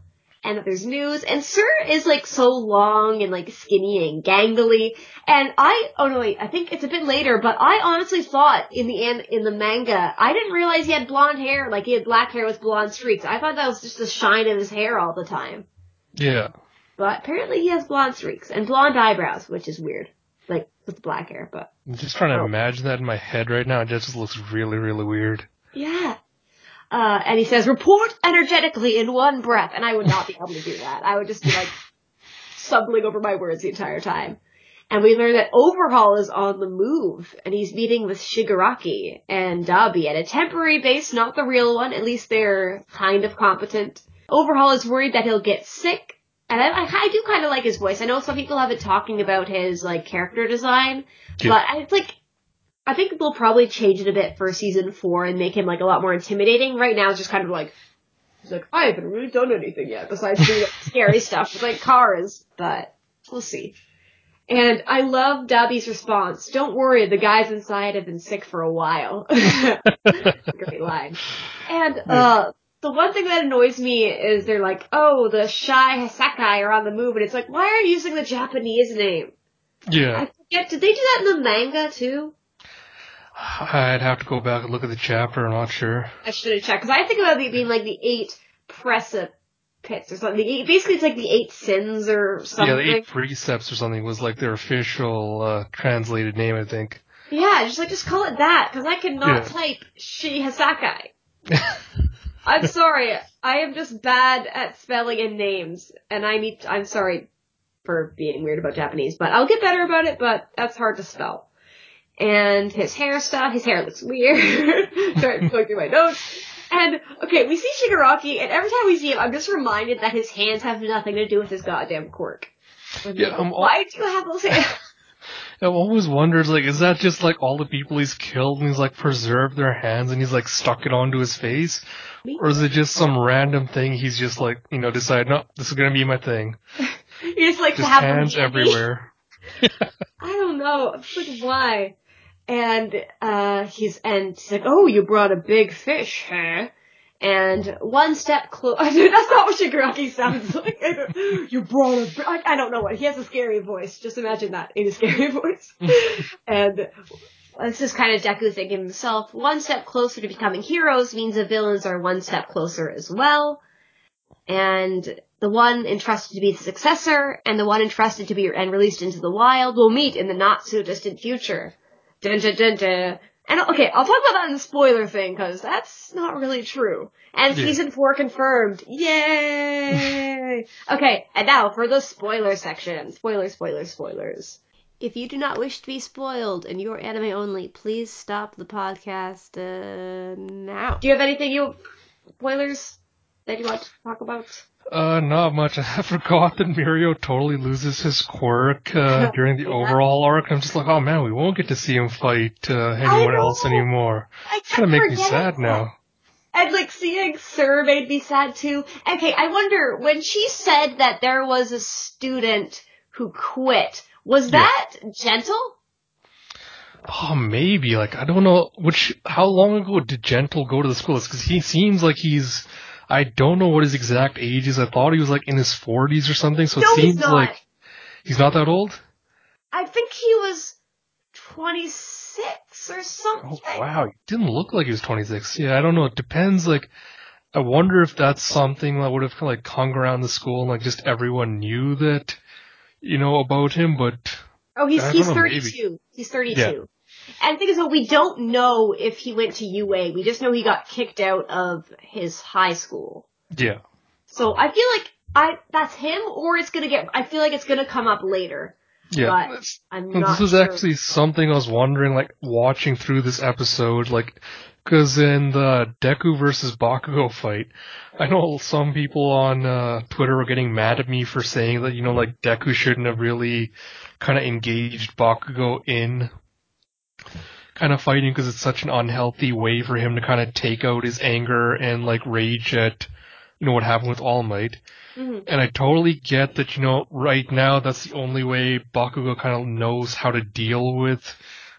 And that there's news. And Sir is like so long and like skinny and gangly. And I, oh no wait, I think it's a bit later, but I honestly thought in the an in the manga, I didn't realize he had blonde hair, like he had black hair with blonde streaks. I thought that was just the shine of his hair all the time. Yeah. but apparently he has blonde streaks and blonde eyebrows, which is weird. Like with black hair, but I'm just trying to Oh. imagine that in my head right now. It just looks really, really weird. yeah. Uh, and he says, report energetically in one breath. And I would not be able to do that. I would just be like stumbling over my words the entire time. And we learn that Overhaul is on the move, and he's meeting with Shigaraki and Dabi at a temporary base, not the real one. At least they're kind of competent. Overhaul is worried that he'll get sick, and I, I, do kind of like his voice. I know some people have been talking about his like character design, Yeah. but I like. I think they'll probably change it a bit for season four and make him like a lot more intimidating. Right now, it's just kind of like he's like I haven't really done anything yet besides doing like, scary stuff with like cars, but we'll see. And I love Dabi's response. Don't worry, the guys inside have been sick for a while. Great line. And uh the one thing that annoys me is they're like, oh, the Shy Sakai are on the move, and it's like, why are you using the Japanese name? Yeah. I forget, did they do that in the manga too? I'd have to go back and look at the chapter. I'm not sure. I should have checked, because I think about it being like the eight precipits or something. Eight- Basically, it's like the eight sins or something. Yeah, the eight precepts or something was like their official uh, translated name, I think. Yeah, just like just call it that because I cannot Yeah. type Shie Hassaikai. I'm sorry, I am just bad at spelling and names, and I need. I'm sorry for being weird about Japanese, but I'll get better about it. But that's hard to spell. And his hair stuff, his hair looks weird. Sorry, going through my notes. And okay, we see Shigaraki, and every time we see him, I'm just reminded that his hands have nothing to do with his goddamn quirk. I'm Yeah, like, I'm al- why do you have those hands? I've always wondered, like, is that just like all the people he's killed and he's like preserved their hands and he's like stuck it onto his face? Or is it just some random thing he's just like, you know, decided, no, this is gonna be my thing. He just like to Just hands everywhere. I don't know. It's like why? And uh he's and he's like, "Oh, you brought a big fish, huh?" And one step closer. That's not what Shigaraki sounds like. you brought a. bi- I, I don't know what. He has a scary voice. Just imagine that in a scary voice. and this is kind of Deku thinking himself. One step closer to becoming heroes means the villains are one step closer as well. And the one entrusted to be the successor and the one entrusted to be and released into the wild will meet in the not so distant future. Dun, dun, dun, dun. And okay, I'll talk about that in the spoiler thing because that's not really true. And Yeah. season four confirmed. Yay! okay, and now for the spoiler section. Spoilers, spoilers, spoilers. If you do not wish to be spoiled and you're anime only, please stop the podcast uh, now. Do you have anything you spoilers that you want to talk about? Uh, not much. I forgot that Mirio totally loses his quirk uh, during the Yeah. Overhaul arc. I'm just like, oh man, we won't get to see him fight uh, anyone else anymore. It's gonna make me sad that. now. And like seeing Sir made me sad too. Okay, I wonder when she said that there was a student who quit, was Yeah. that gentle? Oh, maybe. Like, I don't know. Which, how long ago did Gentle go to the school? Because he seems like he's. I don't know what his exact age is. I thought he was like in his 40s or something. So no, it seems he's like he's not that old. I think he was 26 or something. Oh wow, he didn't look like he was 26. Yeah, I don't know. It depends. Like, I wonder if that's something that would have kinda like hung around the school and like just everyone knew that, you know, about him. But Oh, he's he's know, 32. He's 32. Yeah. And the thing is, though, we don't know if he went to UA. We just know he got kicked out of his high school. yeah, So I feel like I that's him, or it's gonna get. I feel like it's gonna come up later. yeah. But I'm not. this is sure. actually something I was wondering, like watching through this episode, like, because in the Deku versus Bakugo fight, I know some people on uh, Twitter were getting mad at me for saying that you know, like Deku shouldn't have really kind of engaged Bakugo in kind of fighting because it's such an unhealthy way for him to kind of take out his anger and like rage at you know what happened with All Might. Mhm. And I totally get that, you know, right now that's the only way Bakugo kind of knows how to deal with,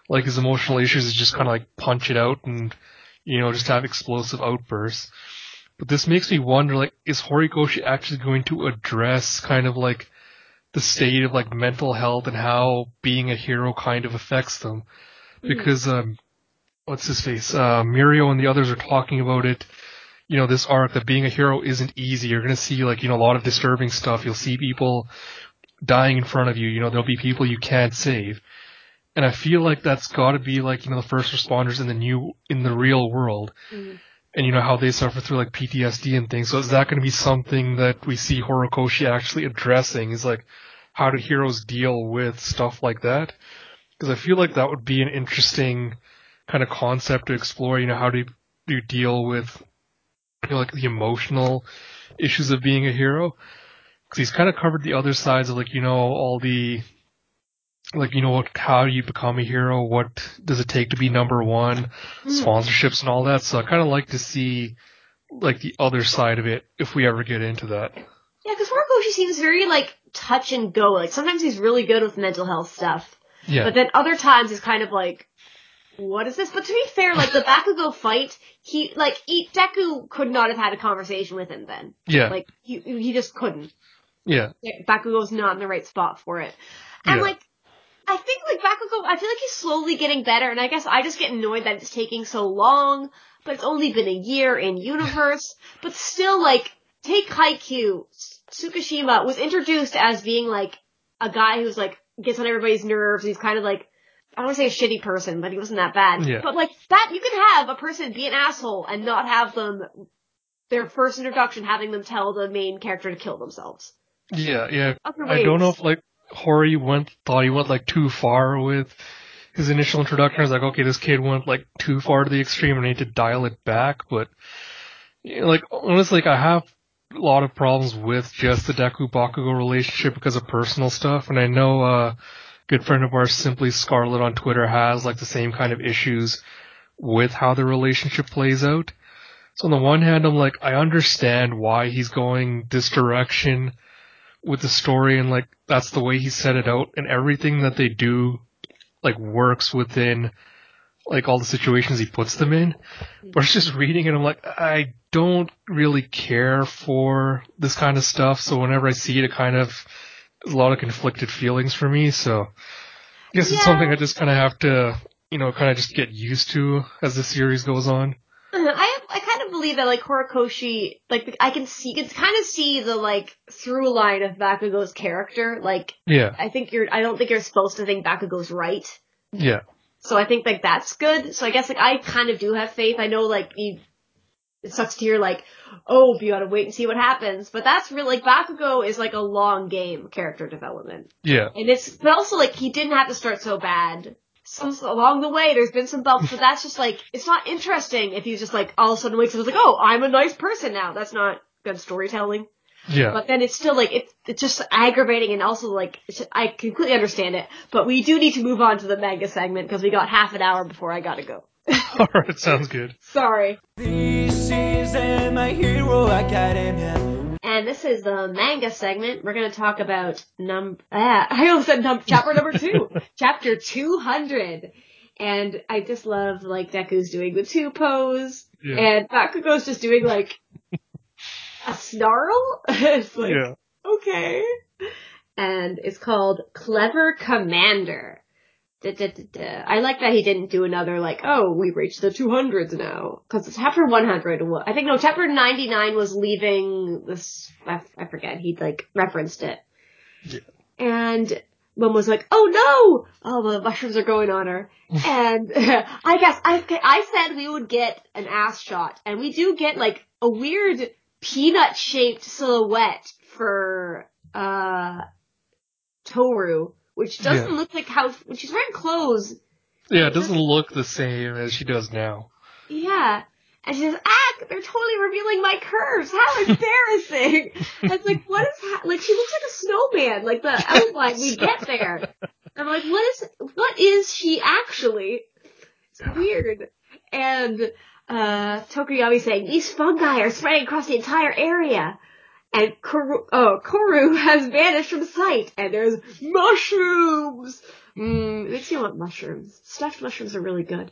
like, his emotional issues is just kind of like punch it out and, you know, just have explosive outbursts. But this makes me wonder, like, is Horikoshi actually going to address kind of like the state of like mental health and how being a hero kind of affects them? Because, um, what's his face? Uh, Mirio and the others are talking about it you know, this arc that being a hero isn't easy. You're gonna see like, you know, a lot of disturbing stuff. You'll see people dying in front of you. You know, there'll be people you can't save. And I feel like that's gotta be like, you know, the first responders in the new, in the real world. Mhm. And you know how they suffer through like PTSD and things. So is that gonna be something that we see Horikoshi actually addressing? Is like, how do heroes deal with stuff like that? Because I feel like that would be an interesting kind of concept to explore. You know, how do you, do you deal with, you know, like the emotional issues of being a hero? Because he's kind of covered the other sides of like, you know, all the, like, you know, what, how do you become a hero? What does it take to be number one? Hmm. Sponsorships and all that. So I kind of like to see, like, the other side of it if we ever get into that. Yeah, because Horikoshi seems very like touch and go. Like sometimes he's really good with mental health stuff, Yeah. but then other times it's kind of like, what is this? But to be fair, like the Bakugo fight, he like he, Deku could not have had a conversation with him then. yeah. Like he he just couldn't. yeah. Bakugo's not in the right spot for it. And Yeah. like, I think like Bakugo, I feel like he's slowly getting better, and I guess I just get annoyed that it's taking so long. But it's only been a year in universe. but still, like, take Haikyuu. Tsukishima was introduced as being like a guy who's like gets on everybody's nerves. He's kind of like. I don't want to say a shitty person, but he wasn't that bad. Yeah. But like that, you can have a person be an asshole and not have them, their first introduction having them tell the main character to kill themselves. Yeah. Yeah. I don't know if like Hori went thought he went like too far with his initial introduction. I was like, okay, this kid went like too far to the extreme and I need to dial it back. But you know, like honestly, like I have a lot of problems with just the Deku Bakugo relationship because of personal stuff, and I know uh, a good friend of ours, Simply Scarlet on Twitter, has like the same kind of issues with how the relationship plays out. So on the one hand, I'm like, I understand why he's going this direction with the story and like that's the way he set it out and everything that they do like works within like all the situations he puts them in. But it's just reading it, I'm like, I don't really care for this kind of stuff. So whenever I see it, it kind of a lot of conflicted feelings for me. So I guess it's something I just kind of have to, you know, kind of just get used to as the series goes on. Uh-huh. I I kind of believe that like Horikoshi, like I can see, you can kind of see the like through line of Bakugo's character. Like Yeah, I think you're, I don't think you're supposed to think Bakugo's right. yeah, So I think like that's good. So I guess like I kind of do have faith. I know like you, it sucks to hear like, oh, you gotta wait and see what happens. But that's really like Bakugo is like a long game character development, yeah, and it's but also like he didn't have to start so bad. Some along the way, there's been some bumps, but that's just like it's not interesting if you just like all of a sudden wakes up and is like, oh, I'm a nice person now. That's not good storytelling. Yeah. But then it's still like it's it's just aggravating and also like it's I completely understand it. But we do need to move on to the manga segment because we got half an hour before I gotta go. Alright, sounds good. Sorry. This is uh, My Hero Academia. And this is the manga segment. We're gonna talk about num. Ah, I almost said num- chapter number two, chapter two hundred. And I just love like Deku's doing the two pose, Yeah, and Bakugo's just doing like a snarl. it's like yeah, okay. And it's called Clever Commander. Da, da, da. I like that he didn't do another like, oh, we reached the 200s now. Cause it's chapter 100, wa- I think no, chapter 99 was leaving this, I, I forget, he like referenced it. Yeah. And one was like, oh no! Oh, the mushrooms are going on her. and I guess, I, I said we would get an ass shot. And we do get like a weird peanut shaped silhouette for, uh, Toru, which doesn't Yeah. look like how, when she's wearing clothes, yeah. It doesn't look the same as she does now. yeah. And she says, ah, they're totally revealing my curves. How embarrassing. I was like, what is, ha-? like, she looks like a snowman, like the outline we get there. I'm like, what is, what is she actually? It's weird. And, uh, Tokoyami saying, these fungi are spreading across the entire area. And Koru, oh, has vanished from sight, and there's mushrooms! Mmm, makes you want mushrooms. Stuffed mushrooms are really good.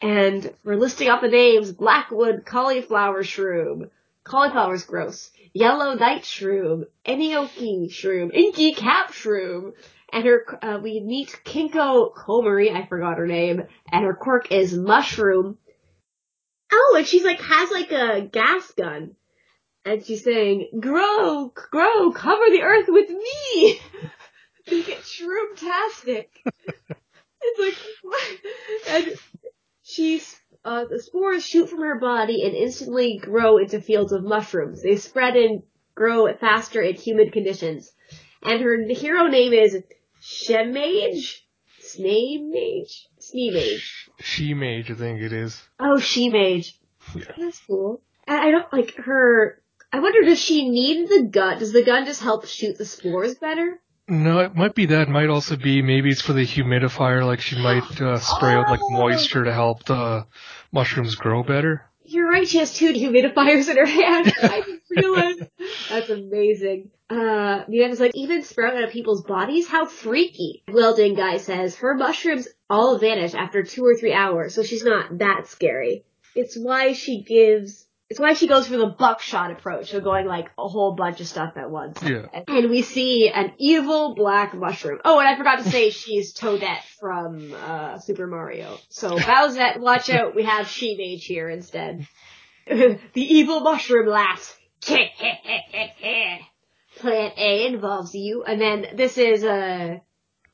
And we're listing off the names, Blackwood Cauliflower Shroom. Cauliflower's gross. Yellow Night Shroom. Enoki Shroom. Inky Cap Shroom. And her, uh, we meet Kinko Komori, I forgot her name, and her quirk is Mushroom. Oh, and she's like has like a gas gun, and she's saying, "Grow, grow, cover the earth with me." Make it shroom-tastic. it's like, and she's uh, the spores shoot from her body and instantly grow into fields of mushrooms. They spread and grow faster in humid conditions. And her hero name is Shemage? Sneemage? Sneemage. She mage, I think it is. Oh, She-Mage. Yeah. That's cool. And I don't like her. I wonder, does she need the gun? Does the gun just help shoot the spores better? No, it might be that. It might also be maybe it's for the humidifier. Like she might uh, spray out like Oh. moisture to help the mushrooms grow better. You're right, she has two humidifiers in her hand. I didn't realize. That's amazing. Uh, Miranda's like, even sprout out of people's bodies? How freaky. Welding guy says, her mushrooms all vanish after two or three hours, so she's not that scary. It's why she gives, it's why she goes for the buckshot approach of going like a whole bunch of stuff at once. Yeah. And we see an evil black mushroom. Oh, and I forgot to say she's Toadette from uh, Super Mario. So Bowsette, watch out, we have She-Mage here instead. the evil mushroom laughs. Plan A involves you, and then this is uh,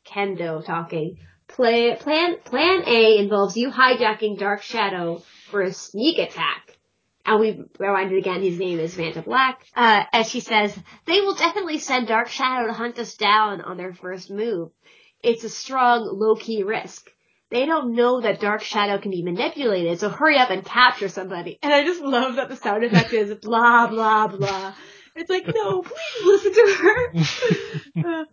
Kendo talking. Play, plan Plan A involves you hijacking Dark Shadow for a sneak attack. And we reminded again his name is Vanta Black. Uh, as she says, they will definitely send Dark Shadow to hunt us down on their first move. It's a strong, low-key risk. They don't know that Dark Shadow can be manipulated, so hurry up and capture somebody. And I just love that the sound effect is blah, blah, blah. It's like, no, please listen to her. Uh,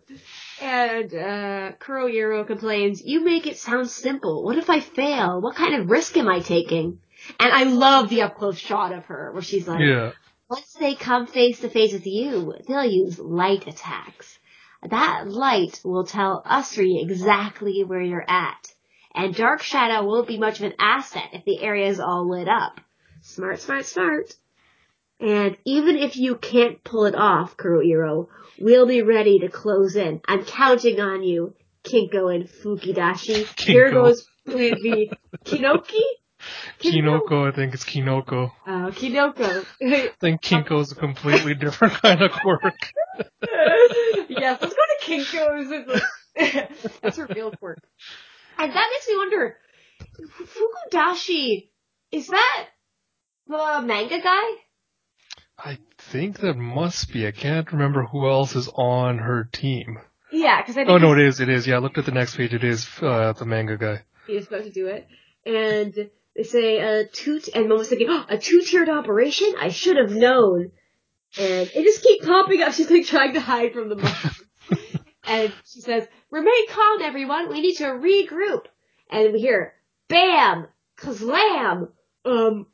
and uh, Kuroiro complains, you make it sound simple. What if I fail? What kind of risk am I taking? And I love the up close shot of her where she's like, Yeah. once they come face to face with you, they'll use light attacks. That light will tell us three exactly where you're at. And Dark Shadow won't be much of an asset if the area is all lit up. Smart, smart, smart. And even if you can't pull it off, Kuroiro, we'll be ready to close in. I'm counting on you, Kinko and Fukidashi. Here goes plan B. Kinoki? Kinoko, I think it's Kinoko. Oh, Kinoko. I think Kinko's a completely different kind of quirk. yes, let's go to Kinko's. That's her real quirk. And that makes me wonder, Fukidashi, is that the manga guy? I think that must be. I can't remember who else is on her team. Yeah, because I think Oh no, it is. It is. Yeah, I looked at the next page. It is uh, the manga guy. he was supposed to do it. And they say a two, and Momo's thinking, oh, a two-tiered operation? I should have known. And it just keep popping up. She's like trying to hide from the mushrooms. and she says, remain calm everyone. We need to regroup. And we hear, bam, kazlam, um,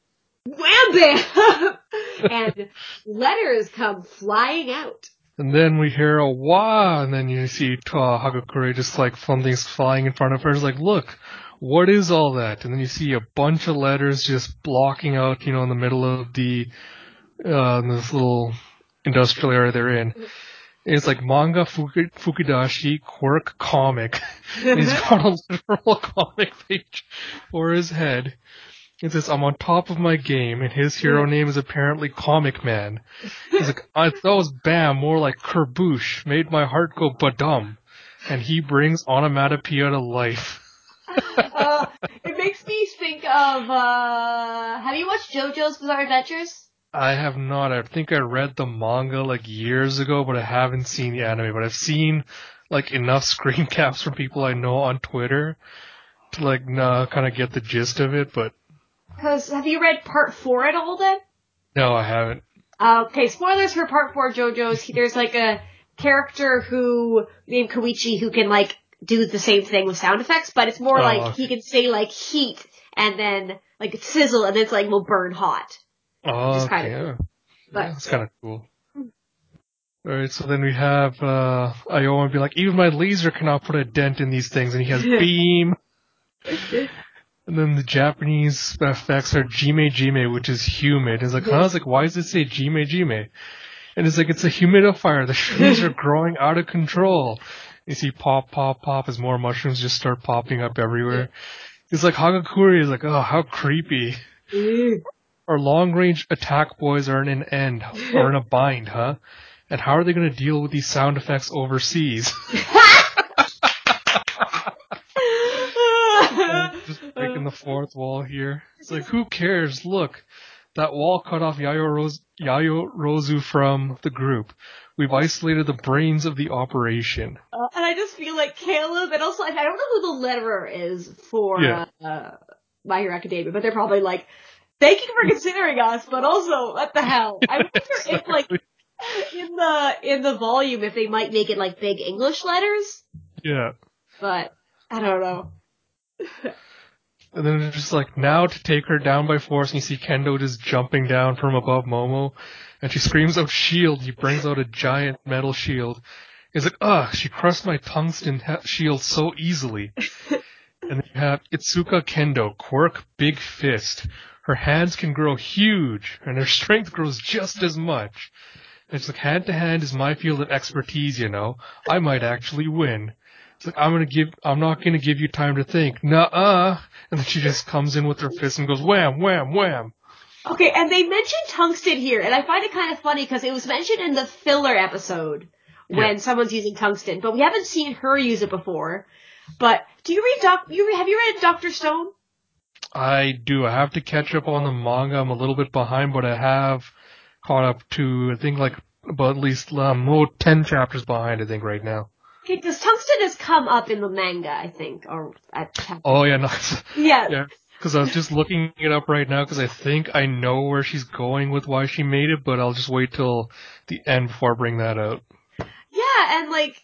wham bam. and letters come flying out. And then we hear a wah, and then you see uh, Hagakure just like something's flying in front of her. It's like, look, what is all that? And then you see a bunch of letters just blocking out, you know, in the middle of the uh, this little industrial area they're in. And it's like manga Fuku- Fukidashi quirk comic. he's got a literal comic page for his head. It says, I'm on top of my game, and his hero name is apparently Comic Man. He's like, I thought it was Bam, more like Kerboosh, made my heart go badum. And he brings onomatopoeia to life. uh, it makes me think of, uh, have you watched JoJo's Bizarre Adventures? I have not. I think I read the manga like years ago, but I haven't seen the anime. But I've seen like enough screen caps from people I know on Twitter to like uh, kind of get the gist of it. But Cause have you read part four at all then? no, I haven't. Uh, okay, spoilers for part four JoJo's. There's like a character who, named Koichi, who can like do the same thing with sound effects, but it's more Oh, like okay. he can say like heat and then like sizzle and then it's like will burn hot. Oh, okay. kinda yeah. But- yeah, that's kind of cool. Alright, so then we have, uh, Iowa be like, even my laser cannot put a dent in these things, and he has beam. And then the Japanese effects are Jime Jime, which is humid. It's like, huh? It's like, why does it say Jime Jime? And it's like, it's a humidifier. The trees are growing out of control. You see pop, pop, pop as more mushrooms just start popping up everywhere. It's like Hagakure is like, oh, how creepy. Mm. Our long range attack boys are in an end, or in a bind, huh? And how are they going to deal with these sound effects overseas? Just breaking the fourth wall here. It's like, who cares? Look, that wall cut off Yayo, Rose, Yayo Rozu from the group. We've isolated the brains of the operation. Uh, and I just feel like Caleb, and also I don't know who the letterer is for Yeah. uh, My Hero Academia, but they're probably like, thank you for considering us, but also what the hell? I wonder if like in the in the volume if they might make it like big English letters, Yeah. but I don't know. And then it's just like, now to take her down by force, and you see Kendo just jumping down from above Momo, and she screams out shield, he brings out a giant metal shield. He's like, ugh, she crushed my tungsten shield so easily. and then you have Itsuka Kendo, quirk, big fist. Her hands can grow huge, and her strength grows just as much. And it's like, hand to hand is my field of expertise, you know. I might actually win. It's like, I'm gonna give, I'm not gonna give you time to think. Nuh-uh. And then she just comes in with her fist and goes wham, wham, wham. Okay, and they mentioned tungsten here, and I find it kind of funny because it was mentioned in the filler episode when Yeah. someone's using tungsten, but we haven't seen her use it before. But do you read Doc? You have you read Doctor Stone? I do. I have to catch up on the manga. I'm a little bit behind, but I have caught up to, I think like, about at least, um, oh, 10 chapters behind, I think, right now. Okay, because tungsten has come up in the manga, I think, or at chapter. Oh, yeah, nice. yeah. yeah. Because I was just looking it up right now because I think I know where she's going with why she made it, but I'll just wait till the end before I bring that out. Yeah, and like,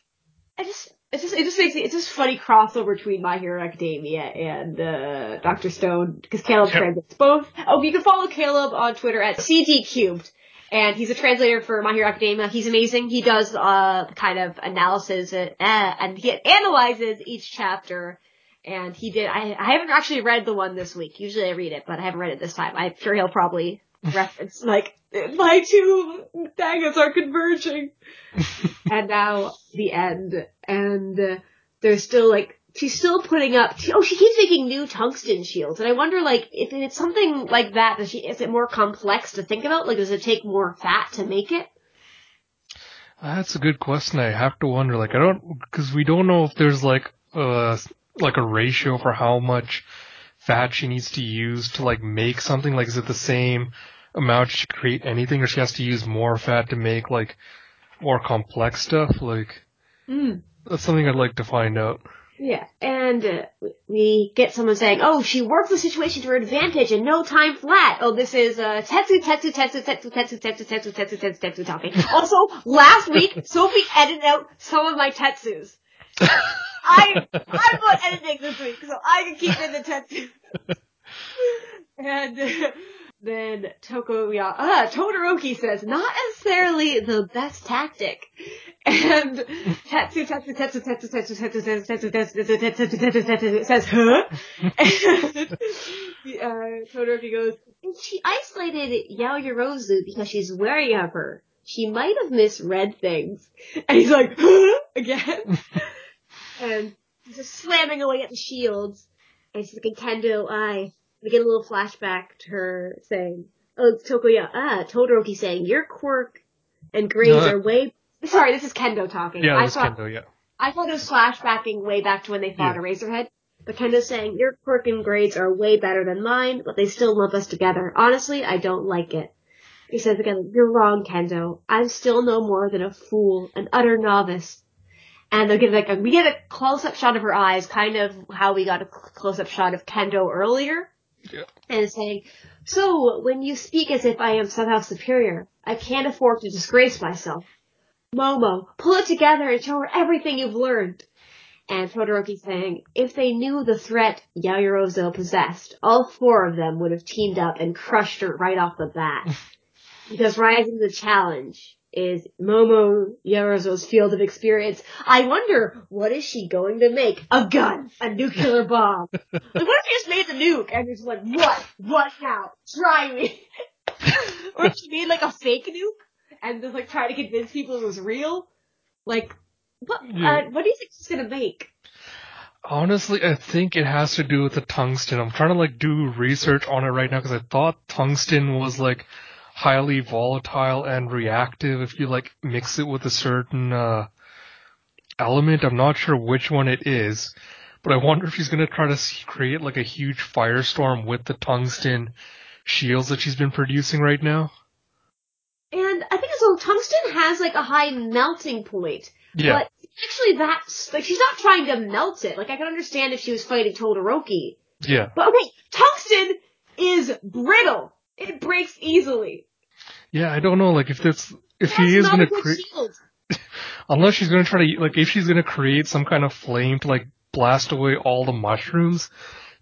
I just, it just, it just makes it, it's just funny crossover between My Hero Academia and, uh, Dr. Stone, because Caleb Yep. translates both. Oh, you can follow Caleb on Twitter at CD Cubed. And he's a translator for My Hero Academia. He's amazing. He does, uh, kind of analysis, uh, and he analyzes each chapter. And he did, I, I haven't actually read the one this week. Usually I read it, but I haven't read it this time. I'm sure he'll probably reference, like, my two daggers are converging and now the end. And uh, there's still like she's still putting up. Oh, she keeps making new tungsten shields, and I wonder like if it's something like that. Does she? Is it more complex to think about? Like, does it take more fat to make it? That's a good question. I have to wonder. Like, I don't, because we don't know if there's like uh like a ratio for how much fat she needs to use to like make something. Like, is it the same amount to create anything, or she has to use more fat to make like more complex stuff? Like, Mm. that's something I'd like to find out. Yeah, and uh, we get someone saying, "Oh, she worked the situation to her advantage and no time flat." Oh, this is uh, Tetsu, Tetsu, Tetsu, Tetsu, Tetsu, Tetsu, Tetsu, Tetsu, Tetsu, Tetsu talking. Also, last week Sophie edited out some of my Tetsus. I I'm not editing this week, so I can keep in the Tetsu. and uh, then Tokoya, ah, Todoroki says, not necessarily the best tactic. And Tetsu, Tetsu, Tetsu, Tetsu, Tetsu, Tetsu, Tetsu, Tetsu, Tetsu, Tetsu, Tetsu, Tetsu, Tetsu, says, huh? And uh, Todoroki goes, and she isolated Yaoyorozu because she's wary of her. She might have misread things. And he's like, huh? Again. And he's just slamming away at the shields. And she's like, Kendo, I. We get a little flashback to her saying, oh, it's Tokoya, ah, Todoroki saying, your quirk and grades No. are way, sorry, this is Kendo talking. Yeah, I this thought, Kendo, yeah. I thought it was flashbacking way back to when they fought Yeah. a Razorhead. But Kendo's saying, your quirk and grades are way better than mine, but they still lump us together. Honestly, I don't like it. He says again, you're wrong, Kendo. I'm still no more than a fool, an utter novice. And they'll give like a, we get a close-up shot of her eyes, kind of how we got a close-up shot of Kendo earlier. Yeah. And saying, so, when you speak as if I am somehow superior, I can't afford to disgrace myself. Momo, pull it together and show her everything you've learned. And Todoroki saying, if they knew the threat Yaoyorozu possessed, all four of them would have teamed up and crushed her right off the bat. because rising to the challenge is Momo Yaoyorozu's field of experience. I wonder, what is she going to make? A gun! A nuclear bomb! like, what if she just made the nuke and it's like, what? What now? Try me! or if she made like a fake nuke and just like try to convince people it was real? Like, what, Yeah. uh, what do you think she's gonna make? Honestly, I think it has to do with the tungsten. I'm trying to like do research on it right now because I thought tungsten was like highly volatile and reactive if you like mix it with a certain uh, element. I'm not sure which one it is, but I wonder if she's gonna try to create like a huge firestorm with the tungsten shields that she's been producing right now. And I think so. Tungsten has like a high melting point, Yeah, but actually that's like she's not trying to melt it. Like I can understand if she was fighting Todoroki, yeah. but okay, tungsten is brittle. It breaks easily. Yeah, I don't know, like if that's if That's she is gonna create, unless she's gonna try to like if she's gonna create some kind of flame to like blast away all the mushrooms,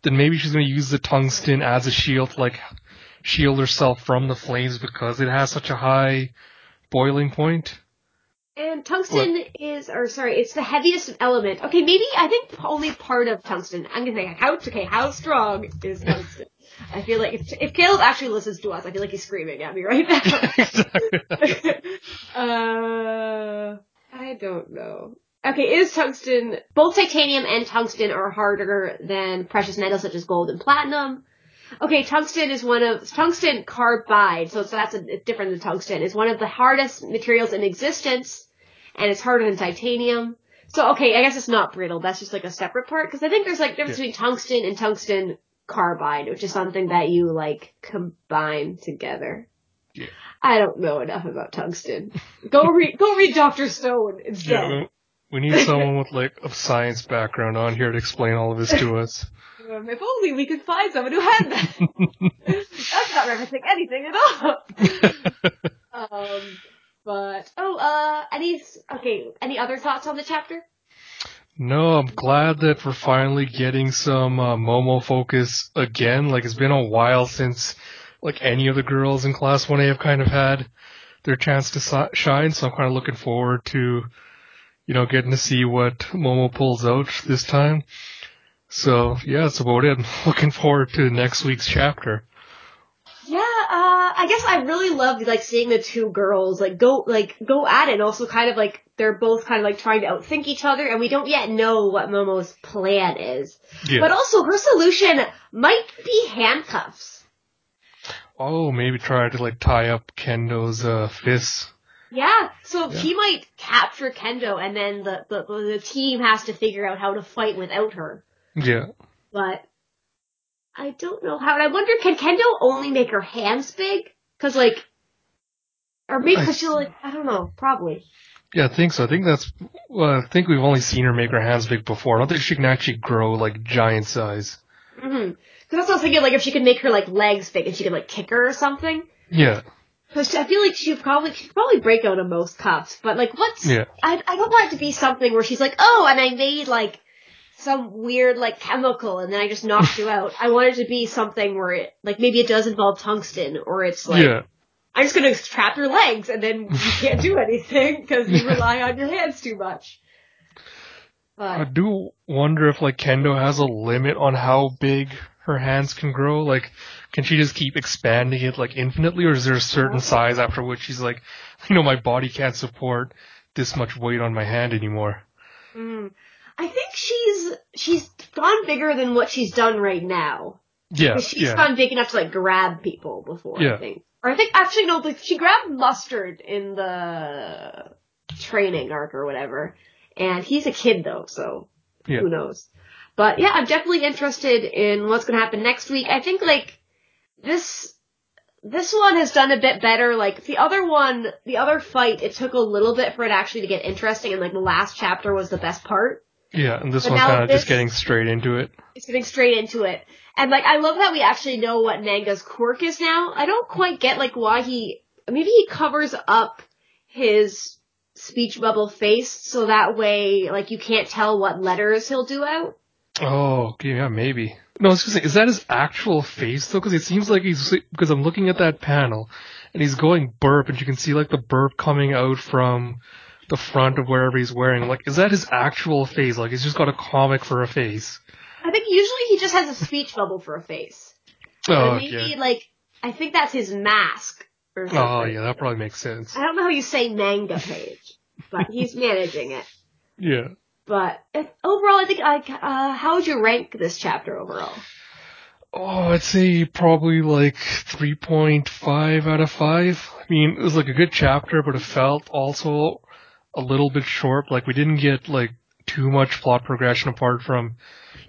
then maybe she's gonna use the tungsten as a shield to like shield herself from the flames because it has such a high boiling point. And tungsten is, or sorry, it's the heaviest element. Okay, maybe I think only part of tungsten. I'm gonna say how okay, how strong is tungsten? I feel like if, if Caleb actually listens to us, I feel like he's screaming at me right now. uh, I don't know. Okay, is tungsten both titanium and tungsten are harder than precious metals such as gold and platinum? Okay, tungsten is one of tungsten carbide, so, so that's a, it's different than tungsten. Is one of the hardest materials in existence, and it's harder than titanium. So okay, I guess it's not brittle. That's just like a separate part because I think there's like difference Yeah. between tungsten and tungsten carbide, which is something that you like combine together. Yeah. I don't know enough about tungsten. Go read go read Doctor Stone yeah, instead. we- we need someone with like a science background on here to explain all of this to us. Um, if only we could find someone who had that. That's not referencing anything at all. Um, but oh, uh, any okay, any other thoughts on the chapter? No, I'm glad that we're finally getting some uh, Momo focus again. Like it's been a while since like any of the girls in Class 1A have kind of had their chance to si- shine. So I'm kind of looking forward to, you know, getting to see what Momo pulls out this time. So yeah, that's about it. I'm looking forward to next week's chapter. I guess I really loved like seeing the two girls like go like go at it. And also, kind of like they're both kind of like trying to outthink each other, and we don't yet know what Momo's plan is. Yeah. But also, her solution might be handcuffs. oh, maybe try to like tie up Kendo's uh, fists. Yeah, so Yeah. he might capture Kendo, and then the, the the team has to figure out how to fight without her. Yeah. But I don't know how. And I wonder, can Kendo only make her hands big? Cause like, or maybe cause she'll like, I don't know, probably. Yeah, I think so. I think that's. Well, I think we've only seen her make her hands big before. I don't think she can actually grow like giant size. Mm-hmm. Cause that's what I was thinking, like if she could make her like legs big and she could like kick her or something. Yeah, Cause I feel like she'd probably she'd probably break out of most cups. But like, what's yeah, I I don't want it to be something where she's like, oh, and I made like some weird like chemical and then I just knocked you out. I want it to be something where it like maybe it does involve tungsten or it's like yeah. I'm just gonna trap your legs and then you can't do anything because you rely on your hands too much. I do wonder if like Kendo has a limit on how big her hands can grow. Like, can she just keep expanding it like infinitely, or is there a certain size after which she's like, you know, my body can't support this much weight on my hand anymore? mm, I think she's she's gone bigger than what she's done right now. Yeah, she's yeah, gone big enough to like grab people before, Yeah. I think. Or I think actually no, like she grabbed Mustard in the training arc or whatever. And he's a kid though, so Yeah. who knows. But yeah, I'm definitely interested in what's gonna happen next week. I think like this this one has done a bit better. Like the other one, the other fight, it took a little bit for it actually to get interesting and like the last chapter was the best part. Yeah. And this But one's kind of just getting straight into it. It's getting straight into it. And like I love that we actually know what Manga's quirk is now. I don't quite get like why he maybe he covers up his speech bubble face so that way like you can't tell what letters he'll do out. Oh, yeah, maybe. No, I was gonna is that his actual face though? Because it seems like he's because I'm looking at that panel, and he's going burp, and you can see like the burp coming out from the front of wherever he's wearing. I'm like, is that his actual face? Like he's just got a comic for a face. I think usually he just has a speech bubble for a face. Oh, Or maybe like I think that's his mask or something. Oh, yeah, that probably makes sense. I don't know how you say manga page, but he's managing it. Yeah. But it, overall, I think I. Uh, how would you rank this chapter overall? Oh, I'd say probably like 3.5 out of 5. I mean, it was like a good chapter, but it felt also a little bit short. Like we didn't get like too much plot progression apart from,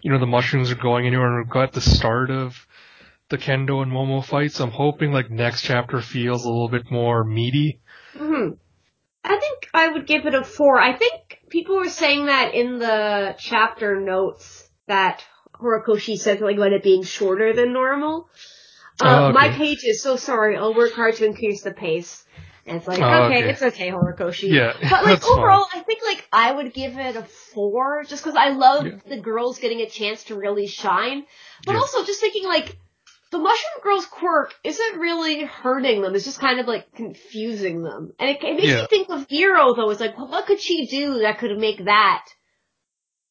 you know, the mushrooms are going anywhere and we've got the start of the Kendo and Momo fights. I'm hoping like next chapter feels a little bit more meaty. hmm I think I would give it a four. I think people were saying that in the chapter notes that Horikoshi said something about it being shorter than normal. Uh, Oh, okay. My page is so sorry. I'll work hard to increase the pace. And it's like, Oh, okay, okay. it's okay, Horikoshi. Yeah, But like that's fine. overall, I think like I would give it a four, just because I love Yeah. the girls getting a chance to really shine. But Yeah. also just thinking like the mushroom girl's quirk isn't really hurting them. It's just kind of like confusing them. And it, it makes Yeah. me think of Hero though. It's like, well, what could she do that could make that?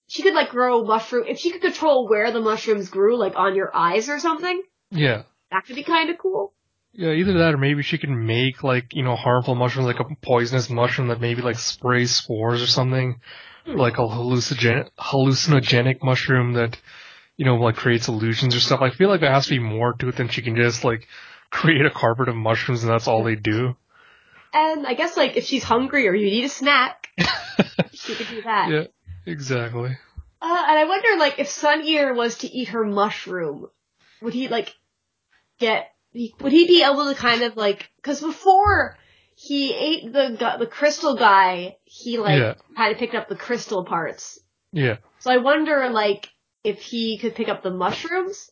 She could like grow mushroom. If she could control where the mushrooms grew, like on your eyes or something, Yeah. that could be kind of cool. Yeah, either that or maybe she can make like, you know, harmful mushrooms, like a poisonous mushroom that maybe like sprays spores or something. Hmm. Like a hallucinogen- hallucinogenic mushroom that, you know, like creates illusions or stuff. I feel like there has to be more to it than she can just like create a carpet of mushrooms and that's all they do. And I guess like if she's hungry or you need a snack, she could do that. yeah, exactly. Uh, and I wonder, like, if Suneater was to eat her mushroom, would he, like, get, he- would he be able to kind of, like, cause before he ate the, the crystal guy, he, like, Yeah. kind of picked up the crystal parts. Yeah. So I wonder, like, if he could pick up the mushrooms,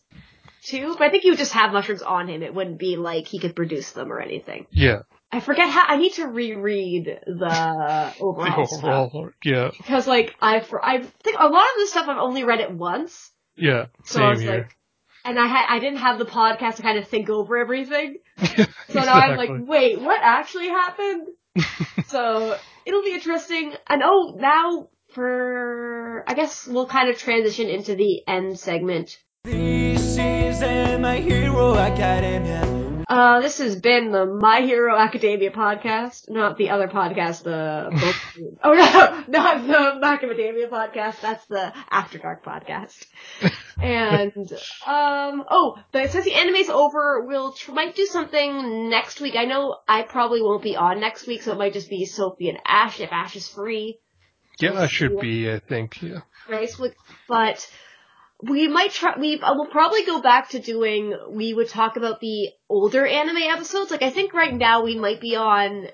too? But I think he would just have mushrooms on him. It wouldn't be like he could produce them or anything. Yeah. I forget how, I need to reread the overall stuff. Overall, yeah. Because, like, I, for, I think a lot of this stuff I've only read it once. Yeah. So I was here. like, and I had I didn't have the podcast to kind of think over everything. So now I'm like, wait, what actually happened? so it'll be interesting. And oh, now for I guess we'll kind of transition into the end segment. This is uh, my hero academia. Uh, this has been the My Hero Academia podcast, not the other podcast, the oh no, not the Macadamia podcast. That's the After Dark podcast. And um, oh, but since the anime's over, we'll tr- might do something next week. I know I probably won't be on next week, so it might just be Sophie and Ash if Ash is free. yeah, I should be, I think, yeah. Right, but we might try. We uh, will probably go back to doing. We would talk about the older anime episodes. Like I think right now we might be on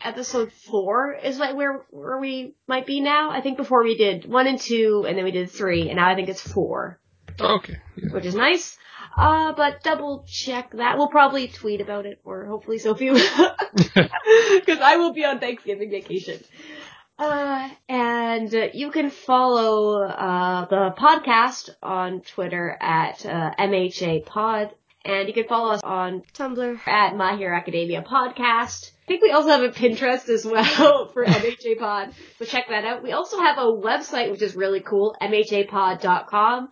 episode four. Is like where where we might be now. I think before we did one and two, and then we did three, and now I think it's four, Okay. Yeah. which is nice. Uh, but double check that. We'll probably tweet about it, or hopefully Sophie, because I will be on Thanksgiving vacation. Uh, and you can follow uh, the podcast on Twitter at uh, MHA Pod, and you can follow us on Tumblr. at My Hero Academia Podcast. I think we also have a Pinterest as well for MHA Pod, so check that out. We also have a website which is really cool, mhapod.com.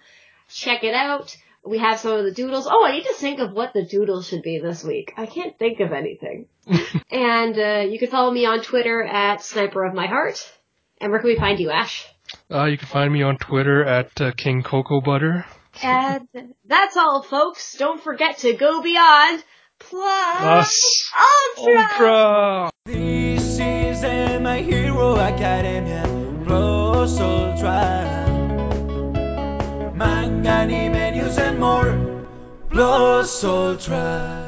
Check it out. We have some of the doodles. Oh, I need to think of what the doodles should be this week. I can't think of anything. and uh, you can follow me on Twitter at Sniper of My Heart. And where can we find you, Ash? Uh, you can find me on Twitter at uh, King Cocoa Butter. And that's all, folks. Don't forget to go beyond plus ultra. Ultra! This is my hero academia. Plus Ultra. Manga, anime, news and more. Plus Ultra.